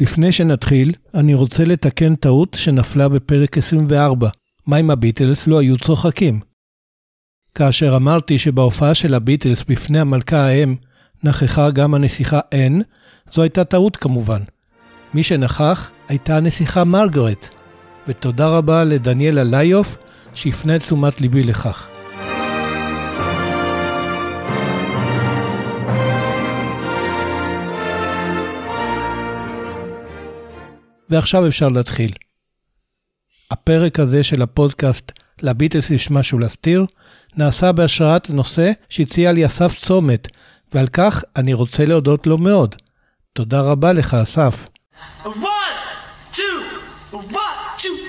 לפני שנתחיל, אני רוצה לתקן טעות שנפלה בפרק 24. מה אם הביטלס לא היו צוחקים? כאשר אמרתי שבהופעה של הביטלס בפני המלכה האם נכחה גם הנסיכה אן, זו הייתה טעות כמובן. מי שנכח הייתה הנסיכה מרגרט, ותודה רבה לדניאל אליוף שהפנה את תשומת ליבי לכך. ועכשיו אפשר להתחיל. הפרק הזה של הפודקאסט לביטלס יש משהו להסתיר, נעשה בהשראת נושא שהציע לי אסף צומת, ועל כך אני רוצה להודות לו מאוד. תודה רבה לך, אסף. One, two, one, two,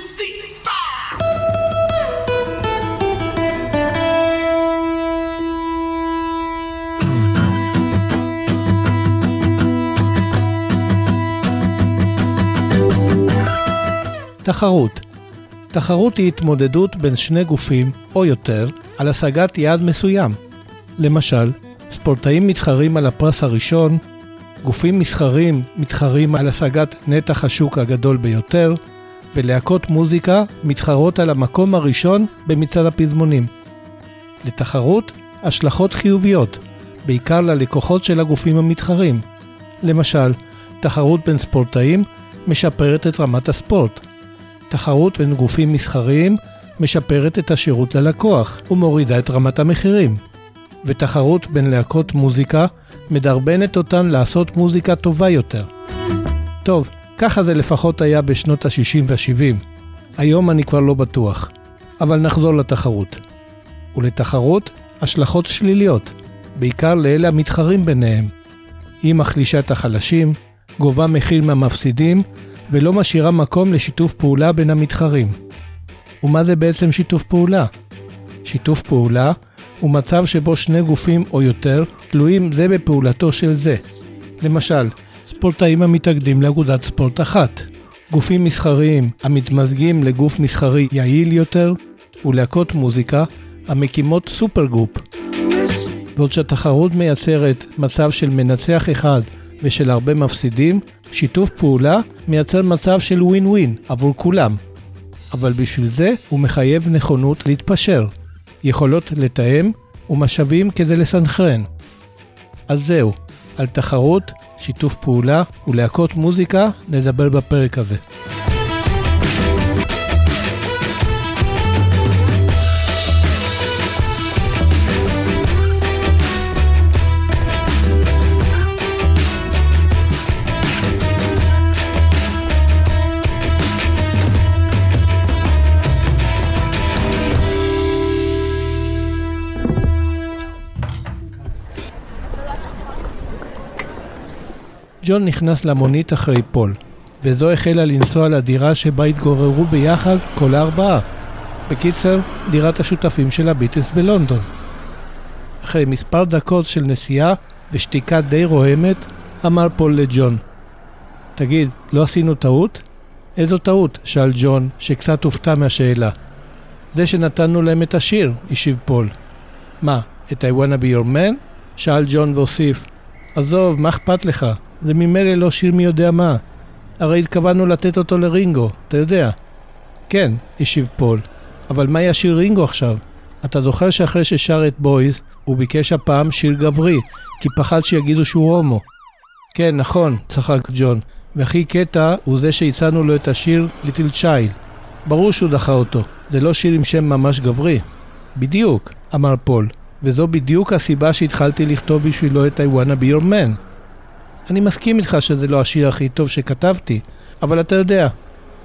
תחרות תחרות היא התמודדות בין שני גופים, או יותר, על השגת יעד מסוים. למשל, ספורטאים מתחרים על הפרס הראשון, גופים מסחרים מתחרים על השגת נתח השוק הגדול ביותר, ולהקות מוזיקה מתחרות על המקום הראשון במצעד הפזמונים. לתחרות, השלכות חיוביות, בעיקר ללקוחות של הגופים המתחרים. למשל, תחרות בין ספורטאים משפרת את רמת הספורט. תחרות בין גופים מסחריים משפרת את השירות ללקוח ומורידה את רמת המחירים. ותחרות בין להקות מוזיקה מדרבנת אותן לעשות מוזיקה טובה יותר. טוב, ככה זה לפחות היה בשנות ה-60 וה-70. היום אני כבר לא בטוח. אבל נחזור לתחרות. ולתחרות, השלכות שליליות, בעיקר לאלה המתחרים ביניהם. היא מחלישה את החלשים, גובה מחיר מהמפסידים ולא משאירה מקום לשיתוף פעולה בין המתחרים. ומה זה בעצם שיתוף פעולה? שיתוף פעולה הוא מצב שבו שני גופים או יותר תלויים זה בפעולתו של זה. למשל, ספורטאים המתאגדים לאגודת ספורט אחת, גופים מסחריים המתמזגים לגוף מסחרי יעיל יותר, ולהקות מוזיקה המקימות supergroup. בעוד שהתחרות מייצרת מצב של מנצח אחד ושל הרבה מפסידים, שיתוף פעולה מייצר מצב של ווין ווין עבור כולם. אבל בשביל זה הוא מחייב נכונות להתפשר, יכולות לתאם ומשאבים כדי לסנכרן. אז זהו, על תחרות, שיתוף פעולה ולהקות מוזיקה נדבר בפרק הזה. ג'ון נכנס למונית אחרי פול, וזו החלה לנסוע לדירה שבה התגוררו ביחד כל הארבעה. בקיצר, דירת השותפים של הביטלס בלונדון. אחרי מספר דקות של נסיעה ושתיקה די רועמת, אמר פול לג'ון, תגיד, לא עשינו טעות? איזו טעות? שאל ג'ון, שקצת הופתע מהשאלה. זה שנתנו להם את השיר, השיב פול. מה, את I wanna be your man? שאל ג'ון והוסיף, עזוב, מה אכפת לך? זה ממילא לא שיר מי יודע מה. הרי התכוונו לתת אותו לרינגו, אתה יודע. כן, השיב פול. אבל מה ישיר רינגו עכשיו? אתה זוכר שאחרי ששר את Boys, הוא ביקש הפעם שיר גברי, כי פחד שיגידו שהוא הומו. כן, נכון, צחק ג'ון. והכי קטע הוא זה שהצענו לו את השיר Little Child. ברור שהוא דחה אותו, זה לא שיר עם שם ממש גברי. בדיוק, אמר פול, וזו בדיוק הסיבה שהתחלתי לכתוב בשבילו את I wanna be your man. אני מסכים איתך שזה לא השיר הכי טוב שכתבתי, אבל אתה יודע,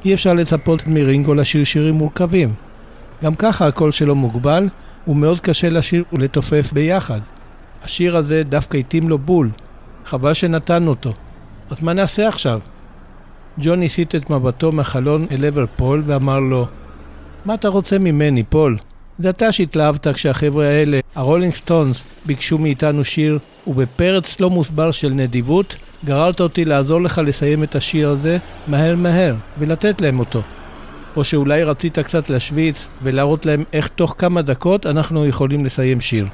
אי אפשר לצפות מרינגו לשיר שירים מורכבים. גם ככה הקול שלו מוגבל, ומאוד קשה לשיר ולתופף ביחד. השיר הזה דווקא התאים לו בול, חבל שנתנו אותו. אז מה נעשה עכשיו? ג'ון הסיט את מבטו מהחלון אל עבר פול ואמר לו, מה אתה רוצה ממני, פול? זה אתה שהתלהבת כשהחבר'ה האלה, הרולינג סטונס, ביקשו מאיתנו שיר, ובפרץ לא מוסבר של נדיבות, גררת אותי לעזור לך לסיים את השיר הזה מהר מהר, ולתת להם אותו. או שאולי רצית קצת להשוויץ ולהראות להם איך תוך כמה דקות אנחנו יכולים לסיים שיר.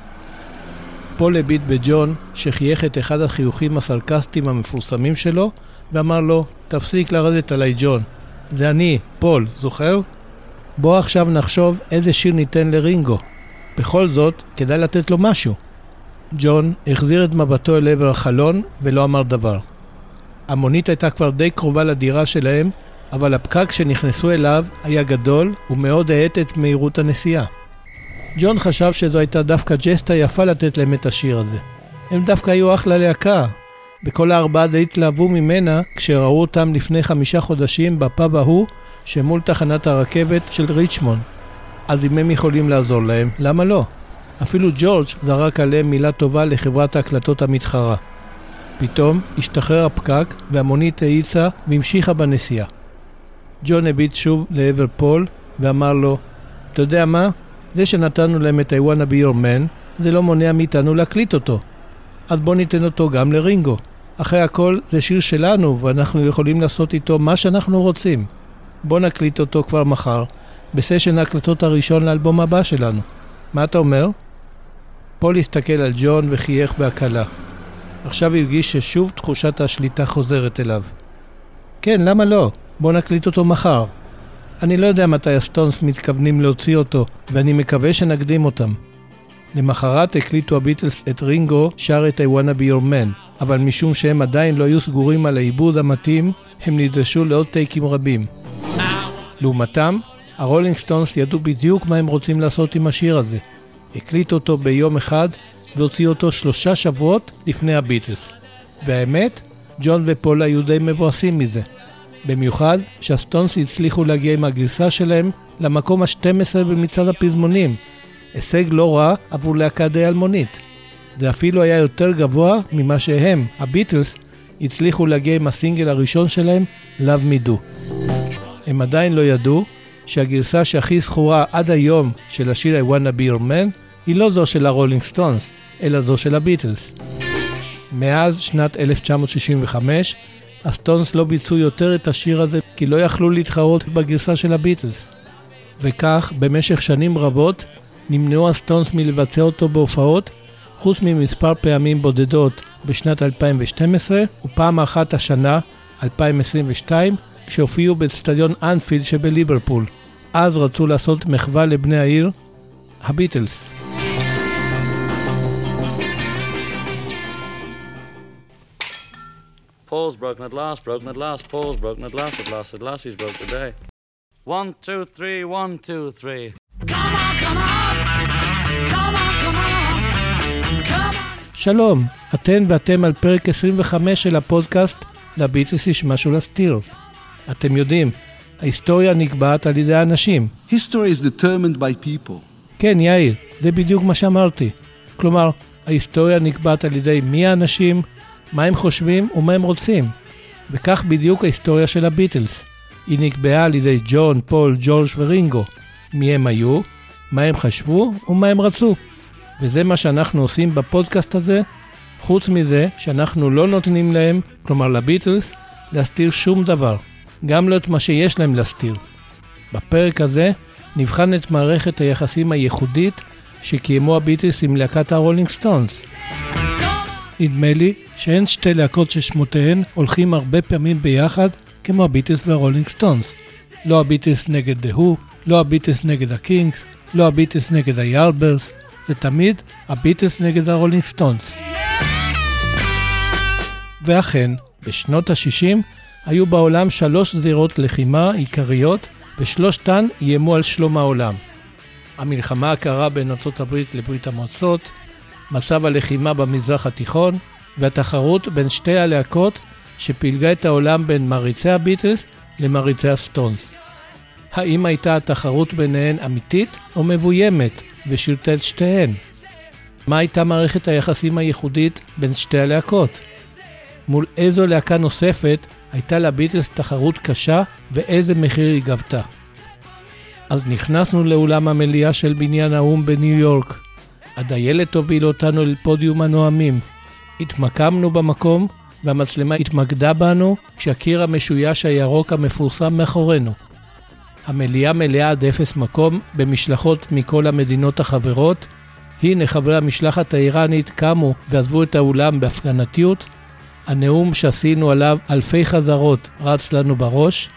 פול הביט בג'ון, שחייך את אחד החיוכים הסרקסטיים המפורסמים שלו, ואמר לו, תפסיק לרדת עליי, ג'ון. זה אני, פול, זוכר? בוא עכשיו נחשוב איזה שיר ניתן לרינגו. בכל זאת, כדאי לתת לו משהו. ג'ון החזיר את מבטו אל עבר החלון ולא אמר דבר. המונית הייתה כבר די קרובה לדירה שלהם, אבל הפקק שנכנסו אליו היה גדול ומאוד האט את מהירות הנסיעה. ג'ון חשב שזו הייתה דווקא ג'סטה יפה לתת להם את השיר הזה. הם דווקא היו אחלה להקה, וכל הארבעה די התלהבו ממנה כשראו אותם לפני חמישה חודשים בפאב ההוא שמול תחנת הרכבת של ריצ'מונד. אז אם הם יכולים לעזור להם, למה לא? אפילו ג'ורג' זרק עליהם מילה טובה לחברת ההקלטות המתחרה. פתאום השתחרר הפקק והמונית האיצה והמשיכה בנסיעה. ג'ון הביט שוב לעבר פול ואמר לו, אתה יודע מה? זה שנתנו להם את I wanna be your man, זה לא מונע מאיתנו להקליט אותו. אז בוא ניתן אותו גם לרינגו. אחרי הכל, זה שיר שלנו ואנחנו יכולים לעשות איתו מה שאנחנו רוצים. בוא נקליט אותו כבר מחר, בסשן ההקלטות הראשון לאלבום הבא שלנו. מה אתה אומר? פול הסתכל על ג'ון וחייך בהקלה. עכשיו הרגיש ששוב תחושת השליטה חוזרת אליו. כן, למה לא? בוא נקליט אותו מחר. אני לא יודע מתי הסטונס מתכוונים להוציא אותו, ואני מקווה שנקדים אותם. למחרת הקליטו הביטלס את רינגו שר את I wanna be your man, אבל משום שהם עדיין לא היו סגורים על העיבוד המתאים, הם נדרשו לעוד טייקים רבים. לעומתם, הרולינג סטונס ידעו בדיוק מה הם רוצים לעשות עם השיר הזה. הקליטו אותו ביום אחד והוציאו אותו שלושה שבועות לפני הביטלס. והאמת, ג'ון ופול היו די מבואסים מזה. במיוחד שהסטונס הצליחו להגיע עם הגרסה שלהם למקום ה-12 במצעד הפזמונים. הישג לא רע עבור להקה די אלמונית. זה אפילו היה יותר גבוה ממה שהם, הביטלס, הצליחו להגיע עם הסינגל הראשון שלהם, Love Me Do. הם עדיין לא ידעו שהגרסה שהכי זכורה עד היום של השיר I wanna be your man היא לא זו של הרולינג סטונס, אלא זו של הביטלס. מאז שנת 1965, הסטונס לא ביצעו יותר את השיר הזה כי לא יכלו להתחרות בגרסה של הביטלס. וכך, במשך שנים רבות, נמנעו הסטונס מלבצע אותו בהופעות, חוץ ממספר פעמים בודדות בשנת 2012 ופעם אחת השנה, 2022, כשהופיעו באצטדיון אנפילד שבליברפול. אז רצו לעשות מחווה לבני העיר, הביטלס. Paul's broken at last, broken at last, Paul's broken at last, at last, at last he's broke today. One, two, three, one, two, three. Come on, come on, שלום, אתן ואתם על פרק 25 של הפודקאסט לביטלס יש משהו להסתיר. אתם יודעים, ההיסטוריה נקבעת על ידי אנשים. History is determined by people. כן, יאיר, זה בדיוק מה שאמרתי. כלומר, ההיסטוריה נקבעת על ידי מי האנשים, מה הם חושבים ומה הם רוצים. וכך בדיוק ההיסטוריה של הביטלס. היא נקבעה על ידי ג'ון, פול, ג'ורג' ורינגו. מי הם היו, מה הם חשבו ומה הם רצו. וזה מה שאנחנו עושים בפודקאסט הזה, חוץ מזה שאנחנו לא נותנים להם, כלומר לביטלס, להסתיר שום דבר. גם לא את מה שיש להם להסתיר. בפרק הזה נבחן את מערכת היחסים הייחודית שקיימו הביטלס עם להקת הרולינג סטונס. נדמה לי שאין שתי להקות ששמותיהן הולכים הרבה פעמים ביחד כמו הביטלס והרולינג סטונס. לא הביטלס נגד דה הו, לא הביטלס נגד הקינקס, לא הביטלס נגד היארדברדס, זה תמיד הביטלס נגד הרולינג סטונס. ואכן, בשנות ה-60 היו בעולם שלוש זירות לחימה עיקריות, ושלושתן איימו על שלום העולם. המלחמה הקרה בין ארה"ב לברית המועצות, מצב הלחימה במזרח התיכון, והתחרות בין שתי הלהקות שפילגה את העולם בין מעריצי הביטלס למעריצי הסטונס. האם הייתה התחרות ביניהן אמיתית או מבוימת, ושילטה את שתיהן? מה הייתה מערכת היחסים הייחודית בין שתי הלהקות? מול איזו להקה נוספת הייתה לביטלס תחרות קשה ואיזה מחיר היא גבתה. אז נכנסנו לאולם המליאה של בניין האו"ם בניו יורק. הדיילת הוביל אותנו אל פודיום הנואמים. התמקמנו במקום והמצלמה התמקדה בנו כשהקיר המשויש הירוק המפורסם מאחורינו. המליאה מלאה עד אפס מקום במשלחות מכל המדינות החברות. הנה חברי המשלחת האיראנית קמו ועזבו את האולם בהפגנתיות, הנאום שעשינו עליו אלפי חזרות רץ לנו בראש.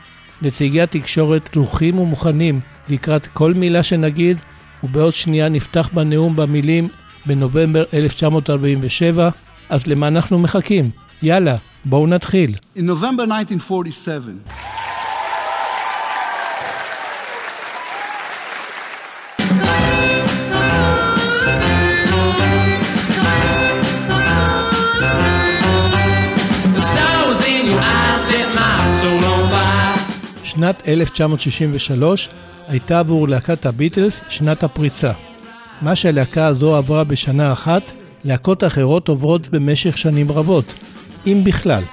נציגי התקשורת דרוכים ומוכנים לקראת כל מילה שנגיד, ובעוד שנייה נפתח בנאום במילים בנובמבר 1947, אז למה אנחנו מחכים? יאללה, בואו נתחיל. In November 1947, שנת 1963 הייתה עבור להקת הביטלס שנת הפריצה. מה שהלהקה הזו עברה בשנה אחת, להקות אחרות עוברות במשך שנים רבות, אם בכלל.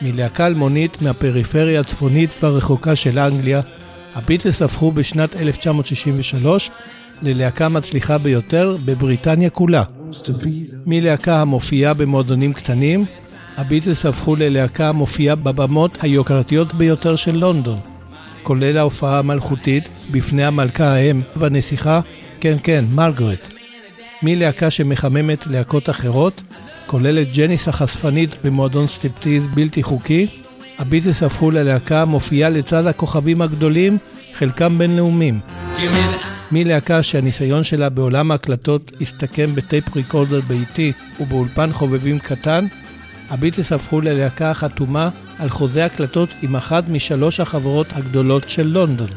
מלהקה אלמונית מהפריפריה הצפונית והרחוקה של אנגליה, הביטלס הפכו בשנת 1963 ללהקה מצליחה ביותר בבריטניה כולה. מלהקה המופיעה במועדונים קטנים, הביטלס הפכו ללהקה המופיעה בבמות היוקרתיות ביותר של לונדון, כולל ההופעה המלכותית בפני המלכה האם והנסיכה, כן כן, מרגרט. מלהקה שמחממת להקות אחרות, כולל את ג'ניס החשפנית במועדון סטריפטיז בלתי חוקי, הביטלס הפכו ללהקה המופיעה לצד הכוכבים הגדולים, חלקם the מלהקה שהניסיון שלה בעולם ההקלטות הסתכם ב tape recorder ביתי ובאולפן חובבים קטן, הביטלס הפכו ללהקה החתומה על חוזה הקלטות עם אחת משלוש החברות הגדולות של לונדון.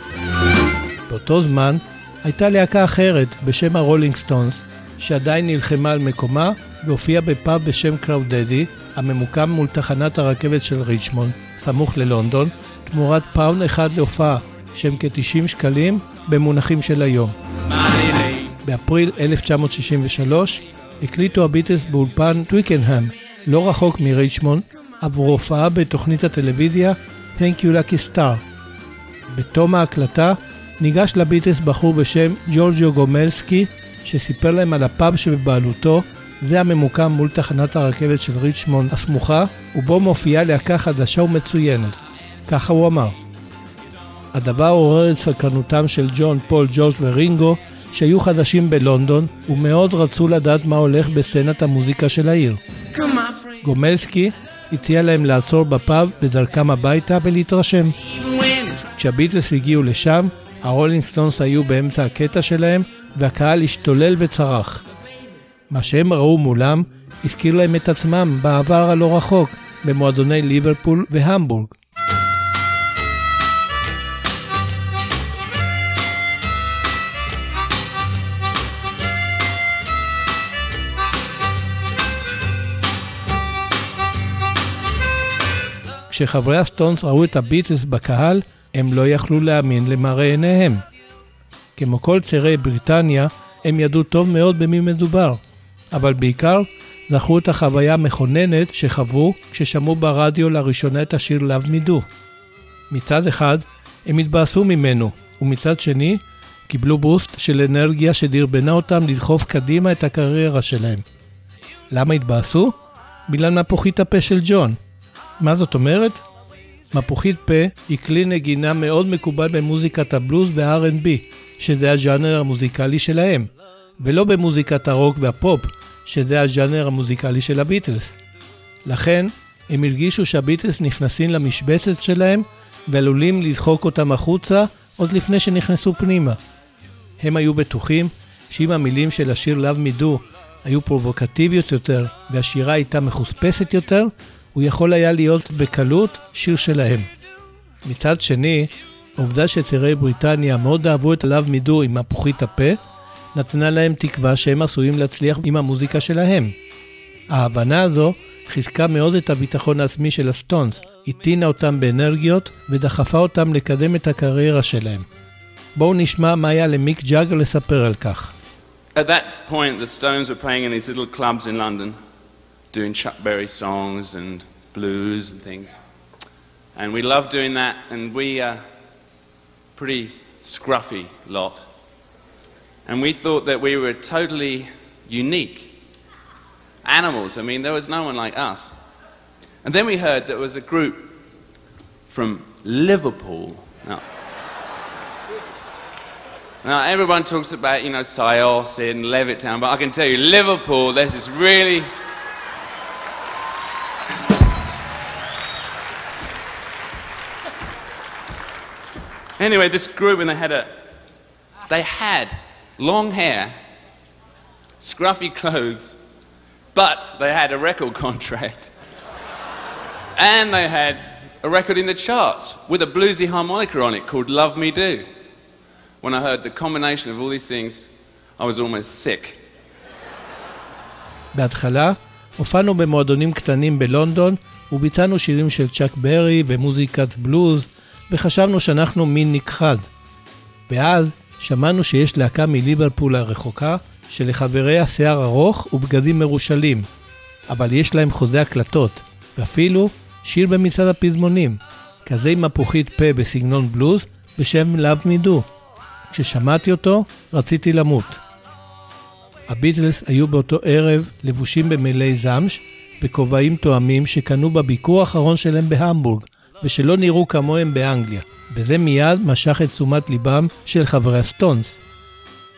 באותו זמן הייתה להקה אחרת בשם הרולינג סטונס, שעדיין נלחמה על מקומה והופיעה בפאב בשם קראודדי, הממוקם מול תחנת הרכבת של ריצ'מונד, סמוך ללונדון, תמורת פאונד אחד להופעה, שהם כ-90 שקלים במונחים של היום. באפריל 1963 הקליטו הביטלס באולפן טוויקנהאם, לא רחוק מריצ'מונד, עבור הופעה בתוכנית הטלוויזיה Thank You Lucky Star. בתום ההקלטה ניגש לביטלס בחור בשם ג'ורג'ו גומלסקי, שסיפר להם על הפאב שבבעלותו, זה הממוקם מול תחנת הרכבת של ריצ'מונד הסמוכה, ובו מופיעה להקה חדשה ומצוינת. ככה הוא אמר. הדבר עורר את סקרנותם של ג'ון, פול, ג'ורג' ורינגו, שהיו חדשים בלונדון, ומאוד רצו לדעת מה הולך בסצנת המוזיקה של העיר. Come. גומלסקי הציע להם לעצור בפאב בדרכם הביתה ולהתרשם. כשהביטלס הגיעו לשם, הרולינג סטונס היו באמצע הקטע שלהם, והקהל השתולל וצרח. מה שהם ראו מולם הזכיר להם את עצמם בעבר הלא רחוק, במועדוני ליברפול והמבורג. כשחברי הסטונס ראו את הביטלס בקהל, הם לא יכלו להאמין למראה עיניהם. כמו כל צעירי בריטניה, הם ידעו טוב מאוד במי מדובר, אבל בעיקר זכרו את החוויה המכוננת שחוו כששמעו ברדיו לראשונה את השיר Me Do. מצד אחד, הם התבאסו ממנו, ומצד שני, קיבלו בוסט של אנרגיה שדרבנה אותם לדחוף קדימה את הקריירה שלהם. למה התבאסו? בגלל מפוחית הפה של ג'ון. מה זאת אומרת? מפוחית פה היא כלי נגינה מאוד מקובל במוזיקת הבלוז וה-R&B, שזה הז'אנר המוזיקלי שלהם, ולא במוזיקת הרוק והפופ, שזה הז'אנר המוזיקלי של הביטלס. לכן, הם הרגישו שהביטלס נכנסים למשבצת שלהם ועלולים לדחוק אותם החוצה עוד לפני שנכנסו פנימה. הם היו בטוחים שאם המילים של השיר Love Me Do היו פרובוקטיביות יותר והשירה הייתה מחוספסת יותר, הוא יכול היה להיות בקלות שיר שלהם. מצד שני, העובדה שצעירי בריטניה מאוד אהבו את הלאו מידו עם מפוחית הפה, נתנה להם תקווה שהם עשויים להצליח עם המוזיקה שלהם. ההבנה הזו חיזקה מאוד את הביטחון העצמי של הסטונס, הטעינה אותם באנרגיות ודחפה אותם לקדם את הקריירה שלהם. בואו נשמע מה היה למיק ג'אגר לספר על כך. At that point, the Stones were playing in these little clubs in London, doing Chuck Berry songs and blues and things. And we loved doing that, and we, uh, pretty scruffy lot. And we thought that we were totally unique animals. I mean, there was no one like us. And then we heard there was a group from Liverpool. Now, now, everyone talks about, you know, Syos in Levittown, but I can tell you, Liverpool, this is really. Anyway, this group, and they had a, they had long hair, scruffy clothes, but they had a record contract. and they had a record in the charts with a bluesy harmonica on it called Love Me Do. When I heard the combination of all these things, I was almost sick. בהתחלה הופענו במועדונים קטנים בלונדון וביצענו שירים של צ'אק ברי ומוזיקת בלוז וחשבנו שאנחנו מין נכחד. ואז שמענו שיש להקה מליברפול הרחוקה שלחבריה שיער ארוך ובגדים מרושלים, אבל יש להם חוזה הקלטות, ואפילו שיר במצעד הפזמונים, כזה עם מפוחית פה בסגנון בלוז בשם Me Do. כששמעתי אותו, רציתי למות. הביטלס היו באותו ערב לבושים במלאי זמש, בכובעים תואמים שקנו בביקור האחרון שלהם בהמבורג, ושלא נראו כמוהם באנגליה, וזה מיד משך את תשומת ליבם של חברי הסטונס.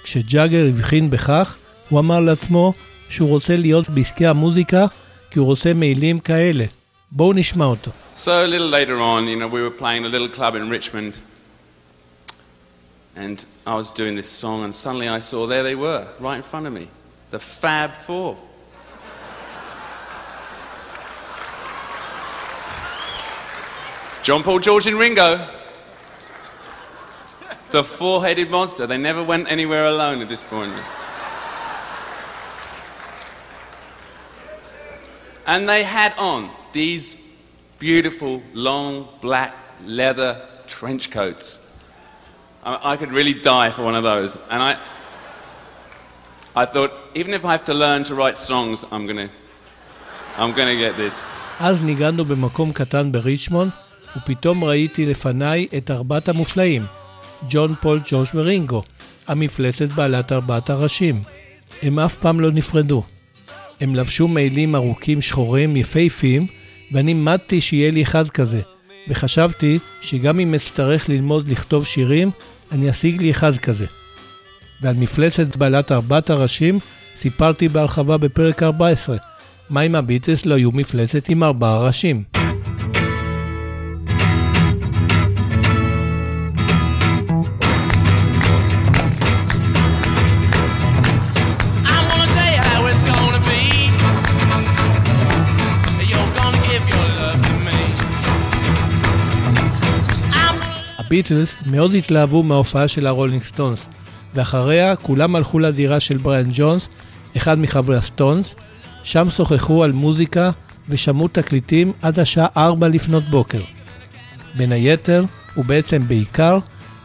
כשג'אגר הבחין בכך, הוא אמר לעצמו שהוא רוצה להיות בעסקי המוזיקה כי הוא רוצה מעילים כאלה. בואו נשמע אותו. So a little later on, you know, we were playing a little club in Richmond, and I was doing this song, and suddenly I saw there they were, right in front of me, the Fab Four. John Paul, George, and Ringo. The four-headed monster. They never went anywhere alone at this point. And they had on these beautiful, long, black leather trench coats. I, I could really die for one of those. And I, I thought, even if I have to learn to write songs, I'm gonna, I'm gonna get this. אז ניגענו במקום קטן בריצ'מונד, ופתאום ראיתי לפניי את ארבעת המופלאים, ג'ון, פול, ג'וש ורינגו, המפלצת בעלת ארבעת הראשים. הם אף פעם לא נפרדו. הם לבשו מעילים ארוכים שחורים יפהפיים, ואני מתתי שיהיה לי אחד כזה, וחשבתי שגם אם אצטרך ללמוד לכתוב שירים, אני אשיג לי אחד כזה. ועל מפלצת בעלת ארבעת הראשים סיפרתי בהרחבה בפרק 14. מה אם הביטלס לא היו מפלצת עם ארבעה ראשים? הביטלס מאוד התלהבו מההופעה של הרולינג סטונס, ואחריה כולם הלכו לדירה של בריאן ג'ונס, אחד מחברי הסטונס, שם שוחחו על מוזיקה ושמעו תקליטים עד השעה 4 לפנות בוקר. בין היתר, ובעצם בעיקר,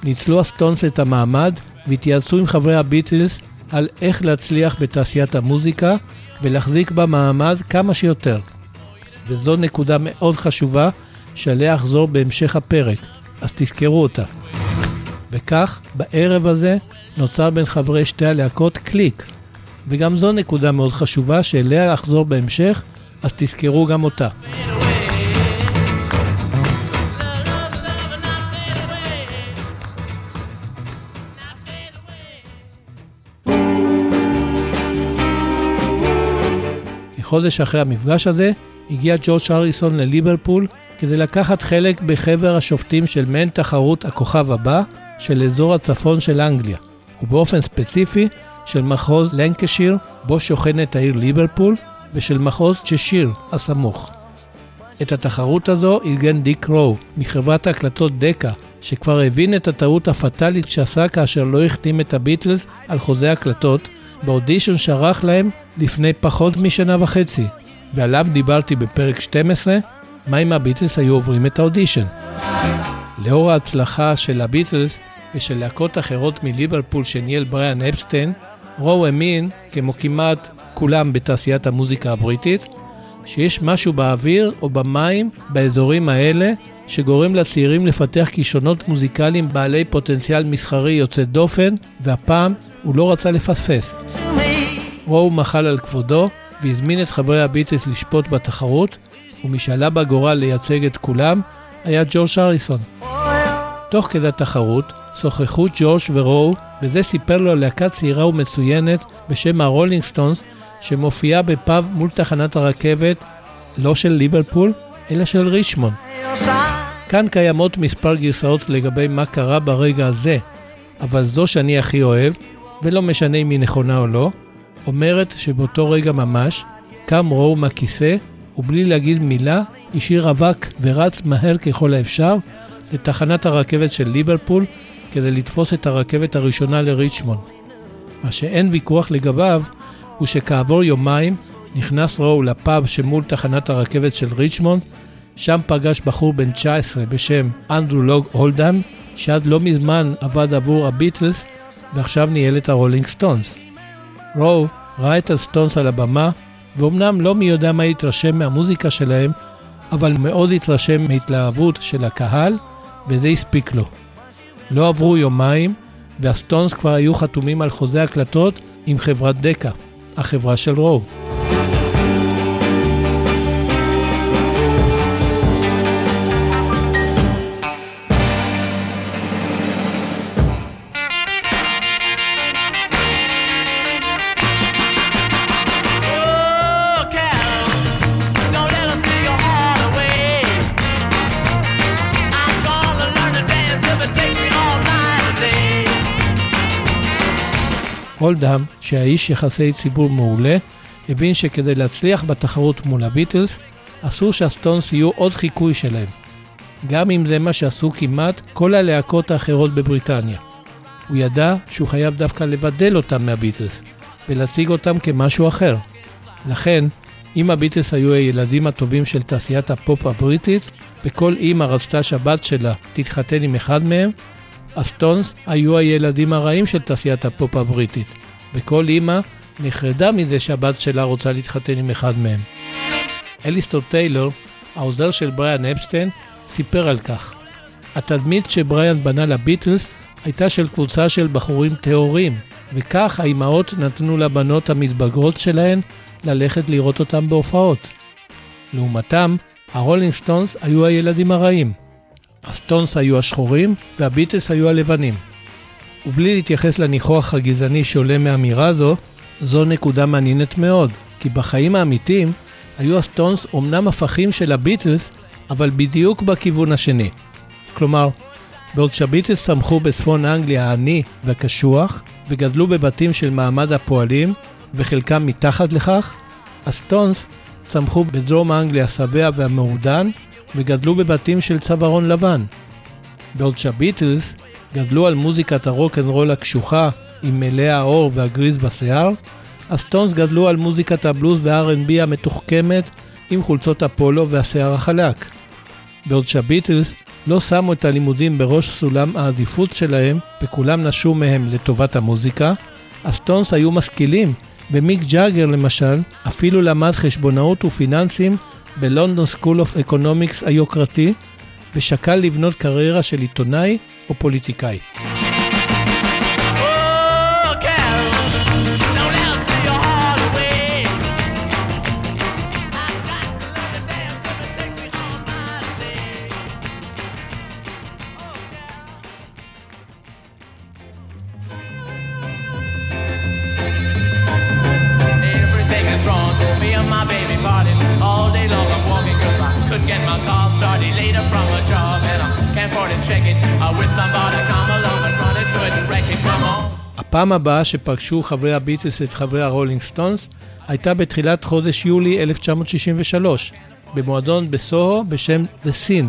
ניצלו הסטונס את המעמד והתייעצו עם חברי הביטלס על איך להצליח בתעשיית המוזיקה ולהחזיק בה מעמד כמה שיותר. וזו נקודה מאוד חשובה שעליה אחזור בהמשך הפרק, אז תזכרו אותה. וכך, בערב הזה נוצר בין חברי שתי הלהקות קליק, וגם זו נקודה מאוד חשובה שאליה אחזור בהמשך, אז תזכרו גם אותה. כחודש אחרי המפגש הזה, הגיע ג'ורג' אריסון לליברפול כדי לקחת חלק בחבר השופטים של מעין תחרות הכוכב הבא של אזור הצפון של אנגליה, ובאופן ספציפי של מחוז לנקשיר, בו שוכנת העיר ליברפול, ושל מחוז צ'שיר הסמוך. את התחרות הזו ארגן דיק רו, מחברת ההקלטות דקה, שכבר הבין את הטעות הפטאלית שעשה כאשר לא החתים את הביטלס על חוזה הקלטות, באודישן שערך להם לפני פחות משנה וחצי, ועליו דיברתי בפרק 12, מה אם הביטלס היו עוברים את האודישן. לאור ההצלחה של הביטלס ושל להקות אחרות מליברפול שניהל בריאן אפסטיין, רו האמין, כמו כמעט כולם בתעשיית המוזיקה הבריטית, שיש משהו באוויר או במים באזורים האלה שגורם לצעירים לפתח כישרונות מוזיקליים בעלי פוטנציאל מסחרי יוצא דופן, והפעם הוא לא רצה לפספס. רו מחל על כבודו והזמין את חברי הביטלס לשפוט בתחרות, ומי שעלה בגורל לייצג את כולם היה ג'ורג' הריסון. תוך כדי התחרות שוחחו ג'ורג' ורו, וזה סיפר לו על להקה צעירה ומצוינת בשם הרולינג סטונס, שמופיעה בפאב מול תחנת הרכבת, לא של ליברפול, אלא של ריצ'מונד. כאן קיימות מספר גרסאות לגבי מה קרה ברגע הזה, אבל זו שאני הכי אוהב, ולא משנה אם היא נכונה או לא, אומרת שבאותו רגע ממש קם רואו מהכיסא, ובלי להגיד מילה, השאיר אבק ורץ מהר ככל האפשר לתחנת הרכבת של ליברפול כדי לתפוס את הרכבת הראשונה לריצ'מונד. מה שאין ויכוח לגביו הוא שכעבור יומיים נכנס רואו לפאב שמול תחנת הרכבת של ריצ'מונד, שם פגש בחור בן 19 בשם אנדרו לוג אולדהאם, שעד לא מזמן עבד עבור הביטלס ועכשיו ניהל את הרולינג סטונס. רואו ראה את הסטונס על הבמה, ואומנם לא מי יודע מה התרשם מהמוזיקה שלהם, אבל מאוד התרשם מהתלהבות של הקהל, וזה הספיק לו. לא עברו יומיים, והסטונס כבר היו חתומים על חוזה הקלטות עם חברת דקה, החברה של רואו. הולדהאם, שהיה איש יחסי ציבור מעולה, הבין שכדי להצליח בתחרות מול הביטלס, אסור שהסטונס יהיו עוד חיקוי שלהם. גם אם זה מה שעשו כמעט כל הלהקות האחרות בבריטניה. הוא ידע שהוא חייב דווקא לבדל אותם מהביטלס, ולהציג אותם כמשהו אחר. לכן, אם הביטלס היו הילדים הטובים של תעשיית הפופ הבריטית, וכל אימא רצתה שהבת שלה תתחתן עם אחד מהם, הסטונס היו הילדים הרעים של תעשיית הפופ הבריטית, וכל אימא נחרדה מזה שהבת שלה רוצה להתחתן עם אחד מהם. אליסטור טיילור, העוזר של בריאן אפשטיין, סיפר על כך. התדמית שבריאן בנה לביטלס הייתה של קבוצה של בחורים טהורים, וכך האימהות נתנו לבנות המתבגרות שלהן ללכת לראות אותם בהופעות. לעומתם, הרולינג סטונס היו הילדים הרעים. הסטונס היו השחורים והביטלס היו הלבנים. ובלי להתייחס לניחוח הגזעני שעולה מאמירה זו, זו נקודה מעניינת מאוד, כי בחיים האמיתיים היו הסטונס אומנם הפכים של הביטלס, אבל בדיוק בכיוון השני. כלומר, בעוד שהביטלס צמחו בצפון אנגליה העני והקשוח, וגדלו בבתים של מעמד הפועלים, וחלקם מתחת לכך, הסטונס צמחו בדרום אנגליה השבע והמעודן, וגדלו בבתים של צווארון לבן. בעוד שהביטלס גדלו על מוזיקת הרוקנרול הקשוחה עם מלאה העור והגריז בשיער, הסטונס גדלו על מוזיקת הבלוז וה-R&B המתוחכמת עם חולצות הפולו והשיער החלק. בעוד שהביטלס לא שמו את הלימודים בראש סולם העדיפות שלהם וכולם נשו מהם לטובת המוזיקה, הסטונס היו משכילים, ומיק ג'אגר למשל אפילו למד חשבונאות ופיננסים בלונדון סקול אוף אקונומיקס היוקרתי, ושקל לבנות קריירה של עיתונאי או פוליטיקאי. הפעם הבאה שפגשו חברי הביטלס את חברי הרולינג סטונס הייתה בתחילת חודש יולי 1963, במועדון בסוהו בשם The Scene.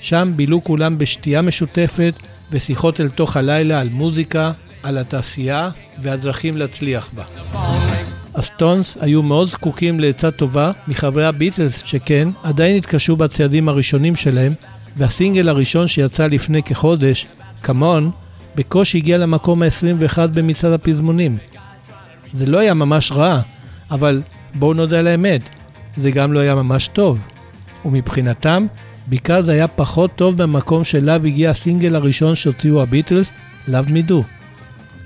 שם בילו כולם בשתייה משותפת ושיחות אל תוך הלילה על מוזיקה, על התעשייה והדרכים להצליח בה. הסטונס היו מאוד זקוקים לעצה טובה מחברי הביטלס, שכן עדיין התקשו בצעדים הראשונים שלהם, והסינגל הראשון שיצא לפני כחודש, כמון, בקושי הגיע למקום ה-21 במצעד הפזמונים. זה לא היה ממש רע, אבל בואו נודה על האמת, זה גם לא היה ממש טוב. ומבחינתם, בעיקר זה היה פחות טוב במקום שאליו הגיע הסינגל הראשון שהוציאו הביטלס, Love Me Do.